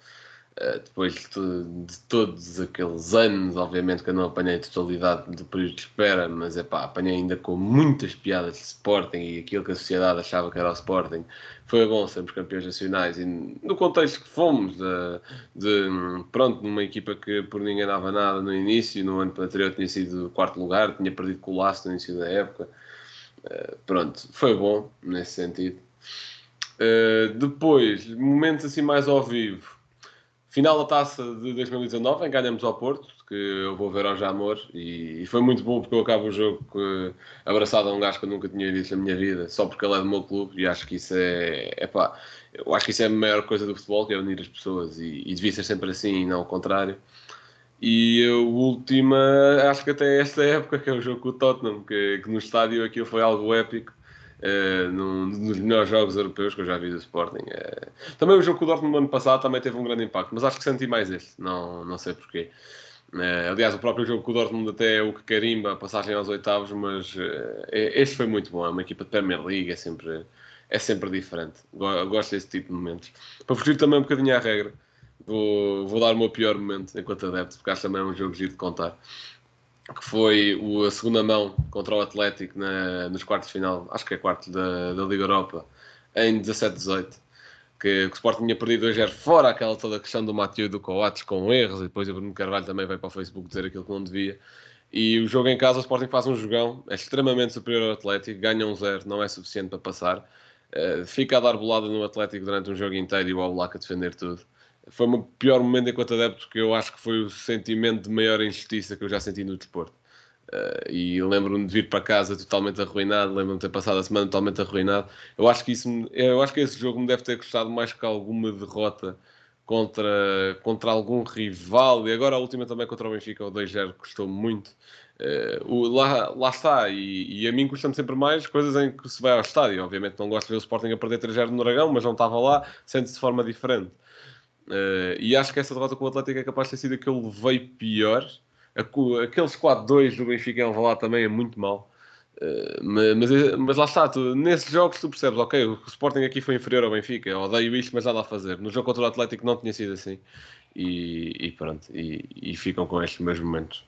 Uh, depois de, de todos aqueles anos, obviamente que eu não apanhei a totalidade do período de espera, mas é pá, apanhei ainda com muitas piadas de Sporting e aquilo que a sociedade achava que era o Sporting. Foi bom sermos campeões nacionais e no contexto que fomos, de, de, pronto, numa equipa que por ninguém dava nada no início, no ano anterior tinha sido quarto lugar, tinha perdido o Laço no início da época. Uh, pronto, foi bom nesse sentido. Uh, depois, momentos assim mais ao vivo. Final da taça de 2019, em que ganhamos ao Porto, que eu vou ver ao Jamor, e, e foi muito bom porque eu acabo o jogo com- abraçado a um gajo que eu nunca tinha visto na minha vida, só porque ele é do meu clube, e acho que isso é, epá, eu acho que isso é a maior coisa do futebol, que é unir as pessoas, e, e devia ser sempre assim e não ao contrário. E a última, acho que até esta época, que é o jogo com o Tottenham, que, que no estádio aquilo foi algo épico, eh, num dos melhores jogos europeus que eu já vi do Sporting. Eh, também o jogo com o Dortmund no ano passado também teve um grande impacto, mas acho que senti mais este, não, não sei porquê. Eh, aliás, o próprio jogo com o Dortmund até é o que carimba a passagem aos oitavos, mas este foi muito bom. É uma equipa de Premier League, é sempre, é sempre diferente. Go- Gosto desse tipo de momentos. Para fugir também um bocadinho à regra, vou, vou dar o meu pior momento enquanto adepto, porque acho também um jogo giro de contar. Que foi o, a segunda mão contra o Atlético na, nos quartos de final, acho que é quarto da, da Liga Europa, em 17-18 que, que o Sporting tinha perdido 2-0 fora aquela toda questão do Mathieu e do Coates com erros, e depois o Bruno Carvalho também veio para o Facebook dizer aquilo que não devia. E o jogo em casa, o Sporting faz um jogão, é extremamente superior ao Atlético, ganha um 0, não é suficiente para passar. Eh, fica a dar bolada no Atlético durante um jogo inteiro e o Oblak a defender tudo. Foi o pior momento enquanto adepto, que eu acho que foi o sentimento de maior injustiça que eu já senti no desporto. Uh, e lembro-me de vir para casa totalmente arruinado, lembro-me de ter passado a semana totalmente arruinado. Eu acho que isso, me- eu acho que esse jogo me deve ter custado mais que alguma derrota contra, contra algum rival. E agora a última também contra o Benfica, o 2-0, custou muito. Uh, o- lá, lá está, e, e a mim custa-me sempre mais coisas em que se vai ao estádio. Obviamente não gosto de ver o Sporting a perder 3-0 no Dragão, mas não estava lá, sente-se de forma diferente. Uh, e acho que essa derrota com o Atlético é capaz de ter sido a que eu levei pior. Aqueles 4-2 do Benfica em lá também é muito mal. Uh, ma- mas, mas lá está, tu, nesses jogos tu percebes, ok, o Sporting aqui foi inferior ao Benfica, eu odeio isto, mas nada a fazer. No jogo contra o Atlético não tinha sido assim. E, e pronto, e, e ficam com estes meus momentos.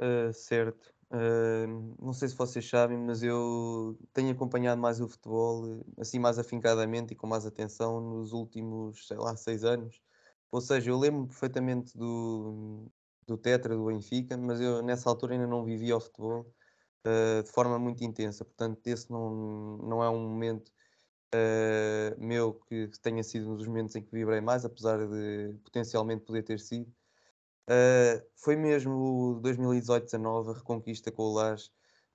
Uh, certo. Não sei se vocês sabem, mas eu tenho acompanhado mais o futebol, assim mais afincadamente e com mais atenção nos últimos, sei lá, seis anos. Ou seja, eu lembro perfeitamente do, do Tetra, do Benfica, mas eu nessa altura ainda não vivia o futebol uh, de forma muito intensa. Portanto, esse não, não é um momento uh, meu que tenha sido um dos momentos em que vibrei mais, apesar de potencialmente poder ter sido. Uh, foi mesmo o 2018-19, a reconquista com o Lage.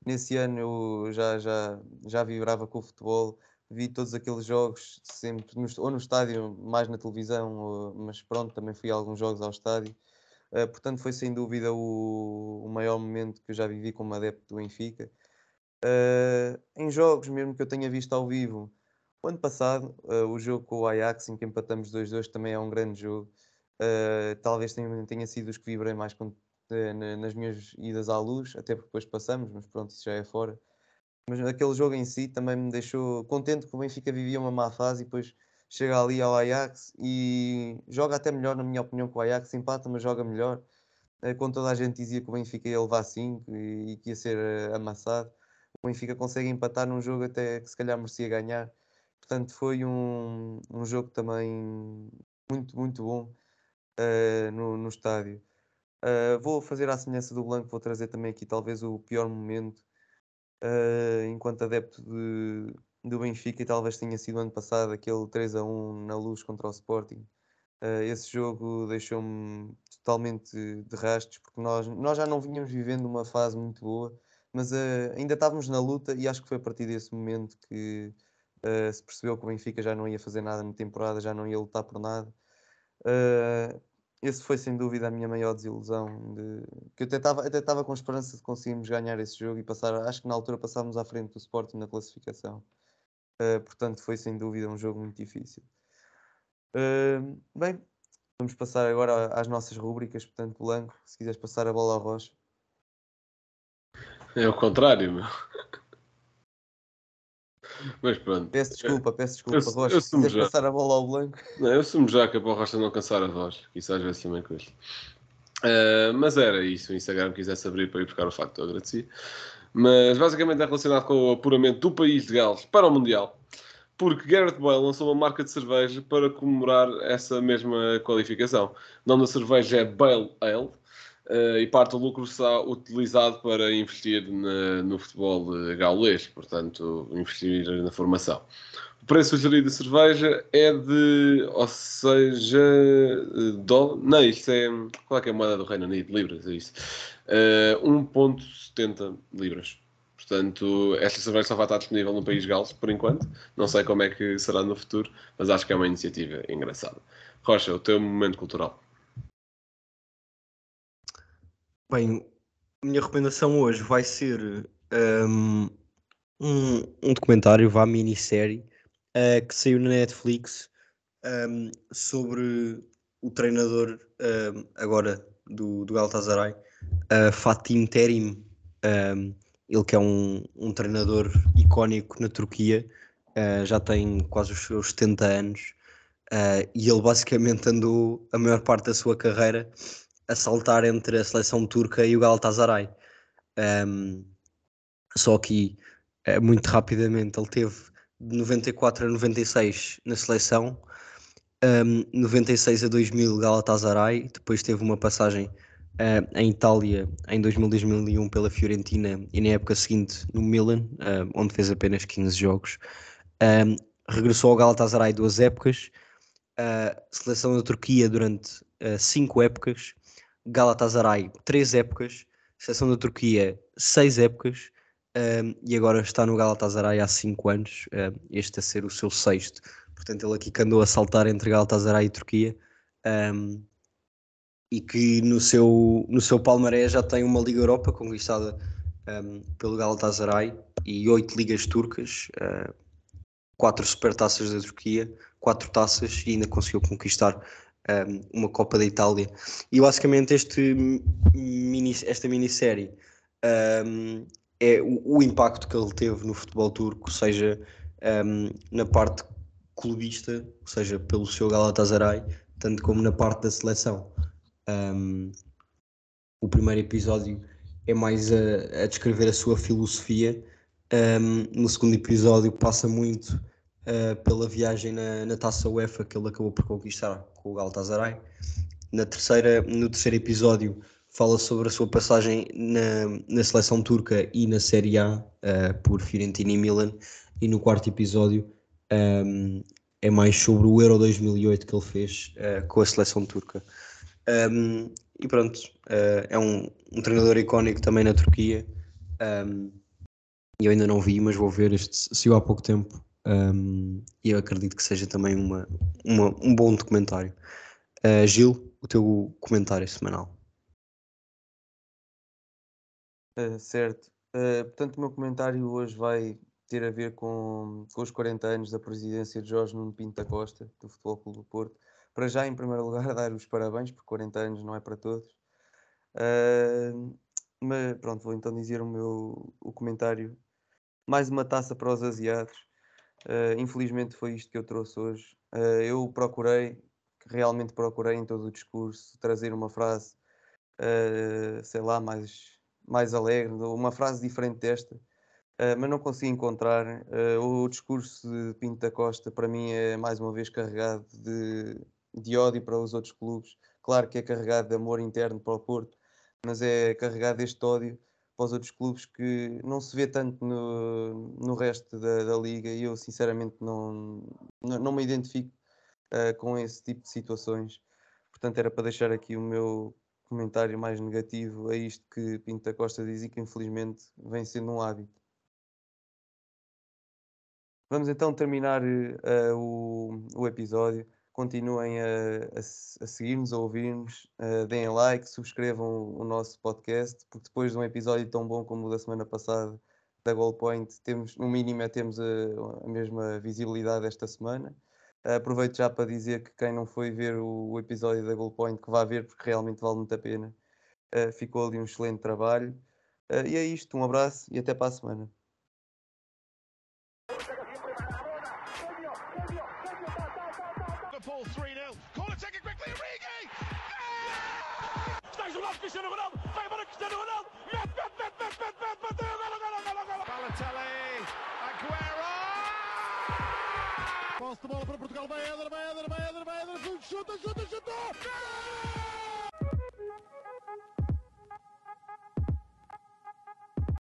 Nesse ano eu já, já, já vibrava com o futebol, vi todos aqueles jogos, sempre no, ou no estádio, mais na televisão, ou, mas pronto, também fui a alguns jogos ao estádio. Uh, portanto, foi sem dúvida o, o, maior momento que eu já vivi como adepto do Benfica. Uh, em jogos mesmo que eu tenha visto ao vivo, o ano passado, o jogo com o Ajax, em que empatamos 2-2, também é um grande jogo. Uh, talvez tenha, sido os que vibrei mais com, uh, nas minhas idas à luz, até porque depois passamos, mas pronto, isso já é fora. Mas aquele jogo em si também me deixou contente que o Benfica vivia uma má fase e depois chega ali ao Ajax e joga até melhor, na minha opinião, que o Ajax empata, mas joga melhor. Uh, quando toda a gente dizia que o Benfica ia levar 5 e, e, que ia ser amassado, o Benfica consegue empatar num jogo até que se calhar merecia ganhar. Portanto, foi um, um jogo também muito, muito bom uh, no, no estádio. Uh, vou fazer a semelhança do Blanco, vou trazer também aqui talvez o pior momento uh, enquanto adepto de, do Benfica e talvez tenha sido ano passado aquele 3 a 1 na luz contra o Sporting. Uh, esse jogo deixou-me totalmente de rastros porque nós, nós já não vínhamos vivendo uma fase muito boa, mas ainda estávamos na luta e acho que foi a partir desse momento que se percebeu que o Benfica já não ia fazer nada na temporada, já não ia lutar por nada. Uh, esse foi sem dúvida a minha maior desilusão. De... Que eu até estava até com esperança de conseguirmos ganhar esse jogo e passar. Acho que na altura passámos à frente do Sporting na classificação. Uh, portanto, foi sem dúvida um jogo muito difícil. Uh, bem, vamos passar agora às nossas rúbricas. Portanto, Blanco, se quiseres passar a bola ao Rocha. É o contrário, meu. Mas pronto. Peço desculpa, peço desculpa, eu, Rocha. Eu se quiser passar a bola ao Blanco. Não, eu assumo já que é para o Rocha não cansar a voz. Isso às vezes também custa. Uh, mas era isso. O Instagram quisesse abrir para ir buscar o facto, eu agradeci. Mas basicamente é relacionado com o apuramento do país de Gales para o Mundial. Porque Gareth Bale lançou uma marca de cerveja para comemorar essa mesma qualificação. O nome da cerveja é Bale Ale uh, e parte do lucro será utilizado para investir na, no futebol gaulês, portanto, investir na formação. O preço sugerido da cerveja é de, ou seja, dólar, não, isto é, qual é que é a moeda do Reino Unido? Libras, é isso. Uh, 1.70 libras. Portanto, esta cerveja só vai estar disponível no país Gales, por enquanto. Não sei como é que será no futuro, mas acho que é uma iniciativa engraçada. Rocha, o teu momento cultural. Bem, a minha recomendação hoje vai ser um, um, um documentário, vá minissérie, uh, que saiu na Netflix um, sobre o treinador um, agora do, do Galatasaray, uh, Fatim Terim. Um, ele que é um, um treinador icónico na Turquia, uh, já tem quase os seus 70 anos, e ele basicamente andou a maior parte da sua carreira a saltar entre a seleção turca e o Galatasaray. Um, só que uh, muito rapidamente ele teve de 94 a 96 na seleção, um, 96 a 2000 Galatasaray, depois teve uma passagem uh, em Itália em 2000 2001 pela Fiorentina e na época seguinte no Milan, uh, onde fez apenas 15 jogos. Um, regressou ao Galatasaray duas épocas, a seleção da Turquia durante uh, cinco épocas Galatasaray, três épocas, seleção da Turquia, seis épocas, um, e agora está no Galatasaray há cinco anos, um, este a ser o seu sexto. Portanto, ele aqui que andou a saltar entre Galatasaray e Turquia, um, e que no seu, no seu palmarés já tem uma Liga Europa conquistada pelo Galatasaray e oito ligas turcas, uh, quatro supertaças da Turquia, quatro taças e ainda conseguiu conquistar uma Copa da Itália. E basicamente este mini, esta minissérie um, é o, o, impacto que ele teve no futebol turco, seja um, na parte clubista, seja pelo seu Galatasaray, tanto como na parte da seleção. o primeiro episódio é mais a, a descrever a sua filosofia. Um, no segundo episódio passa muito uh, pela viagem na, na taça UEFA que ele acabou por conquistar com o Galatasaray. Na terceira, no terceiro episódio fala sobre a sua passagem na, na seleção turca e na Série A uh, por Fiorentina e Milan. E no quarto episódio um, é mais sobre o Euro 2008 que ele fez uh, com a seleção turca. Um, e pronto, uh, é um, um, treinador icónico também na Turquia. Um, eu ainda não vi, mas vou ver este se há pouco tempo. E eu acredito que seja também uma, uma um bom documentário. Uh, Gil, o teu comentário semanal. Uh, certo. Uh, portanto, o meu comentário hoje vai ter a ver com, com os 40 anos da presidência de Jorge Nuno Pinto da Costa, do Futebol Clube do Porto. Para já, em primeiro lugar, dar os parabéns, porque 40 anos não é para todos. Uh, mas pronto, vou então dizer o meu o comentário. Mais uma taça para os asiados. Uh, infelizmente foi isto que eu trouxe hoje. Uh, eu procurei, realmente procurei em todo o discurso, trazer uma frase, sei lá, mais, mais alegre, uma frase diferente desta Uh, mas não consegui encontrar. Uh, o discurso de Pinto da Costa, para mim, é mais uma vez carregado de, de ódio para os outros clubes. Claro que é carregado de amor interno para o Porto, mas é carregado deste ódio para os outros clubes que não se vê tanto no, no resto da, da liga e eu, sinceramente, não, não, me identifico uh, com esse tipo de situações. Portanto, era para deixar aqui o meu comentário mais negativo a isto que Pinto da Costa diz e que, infelizmente, vem sendo um hábito. Vamos então terminar uh, o, o episódio. Continuem a, a, a seguir-nos, a ouvir-nos, uh, deem like, subscrevam o, o, nosso podcast, porque depois de um episódio tão bom como o da semana passada da Goal Point, temos, no mínimo, é, temos a, a mesma visibilidade esta semana. Uh, aproveito já para dizer que quem não foi ver o, o episódio da Goal Point, que vá ver, porque realmente vale muito a pena. Uh, ficou ali um excelente trabalho. Uh, e é isto, um abraço e até para a semana. Bola para Portugal. Vai Eder, vai Eder, vai Eder, vai Eder. Chuta, chuta, chuta. Gol!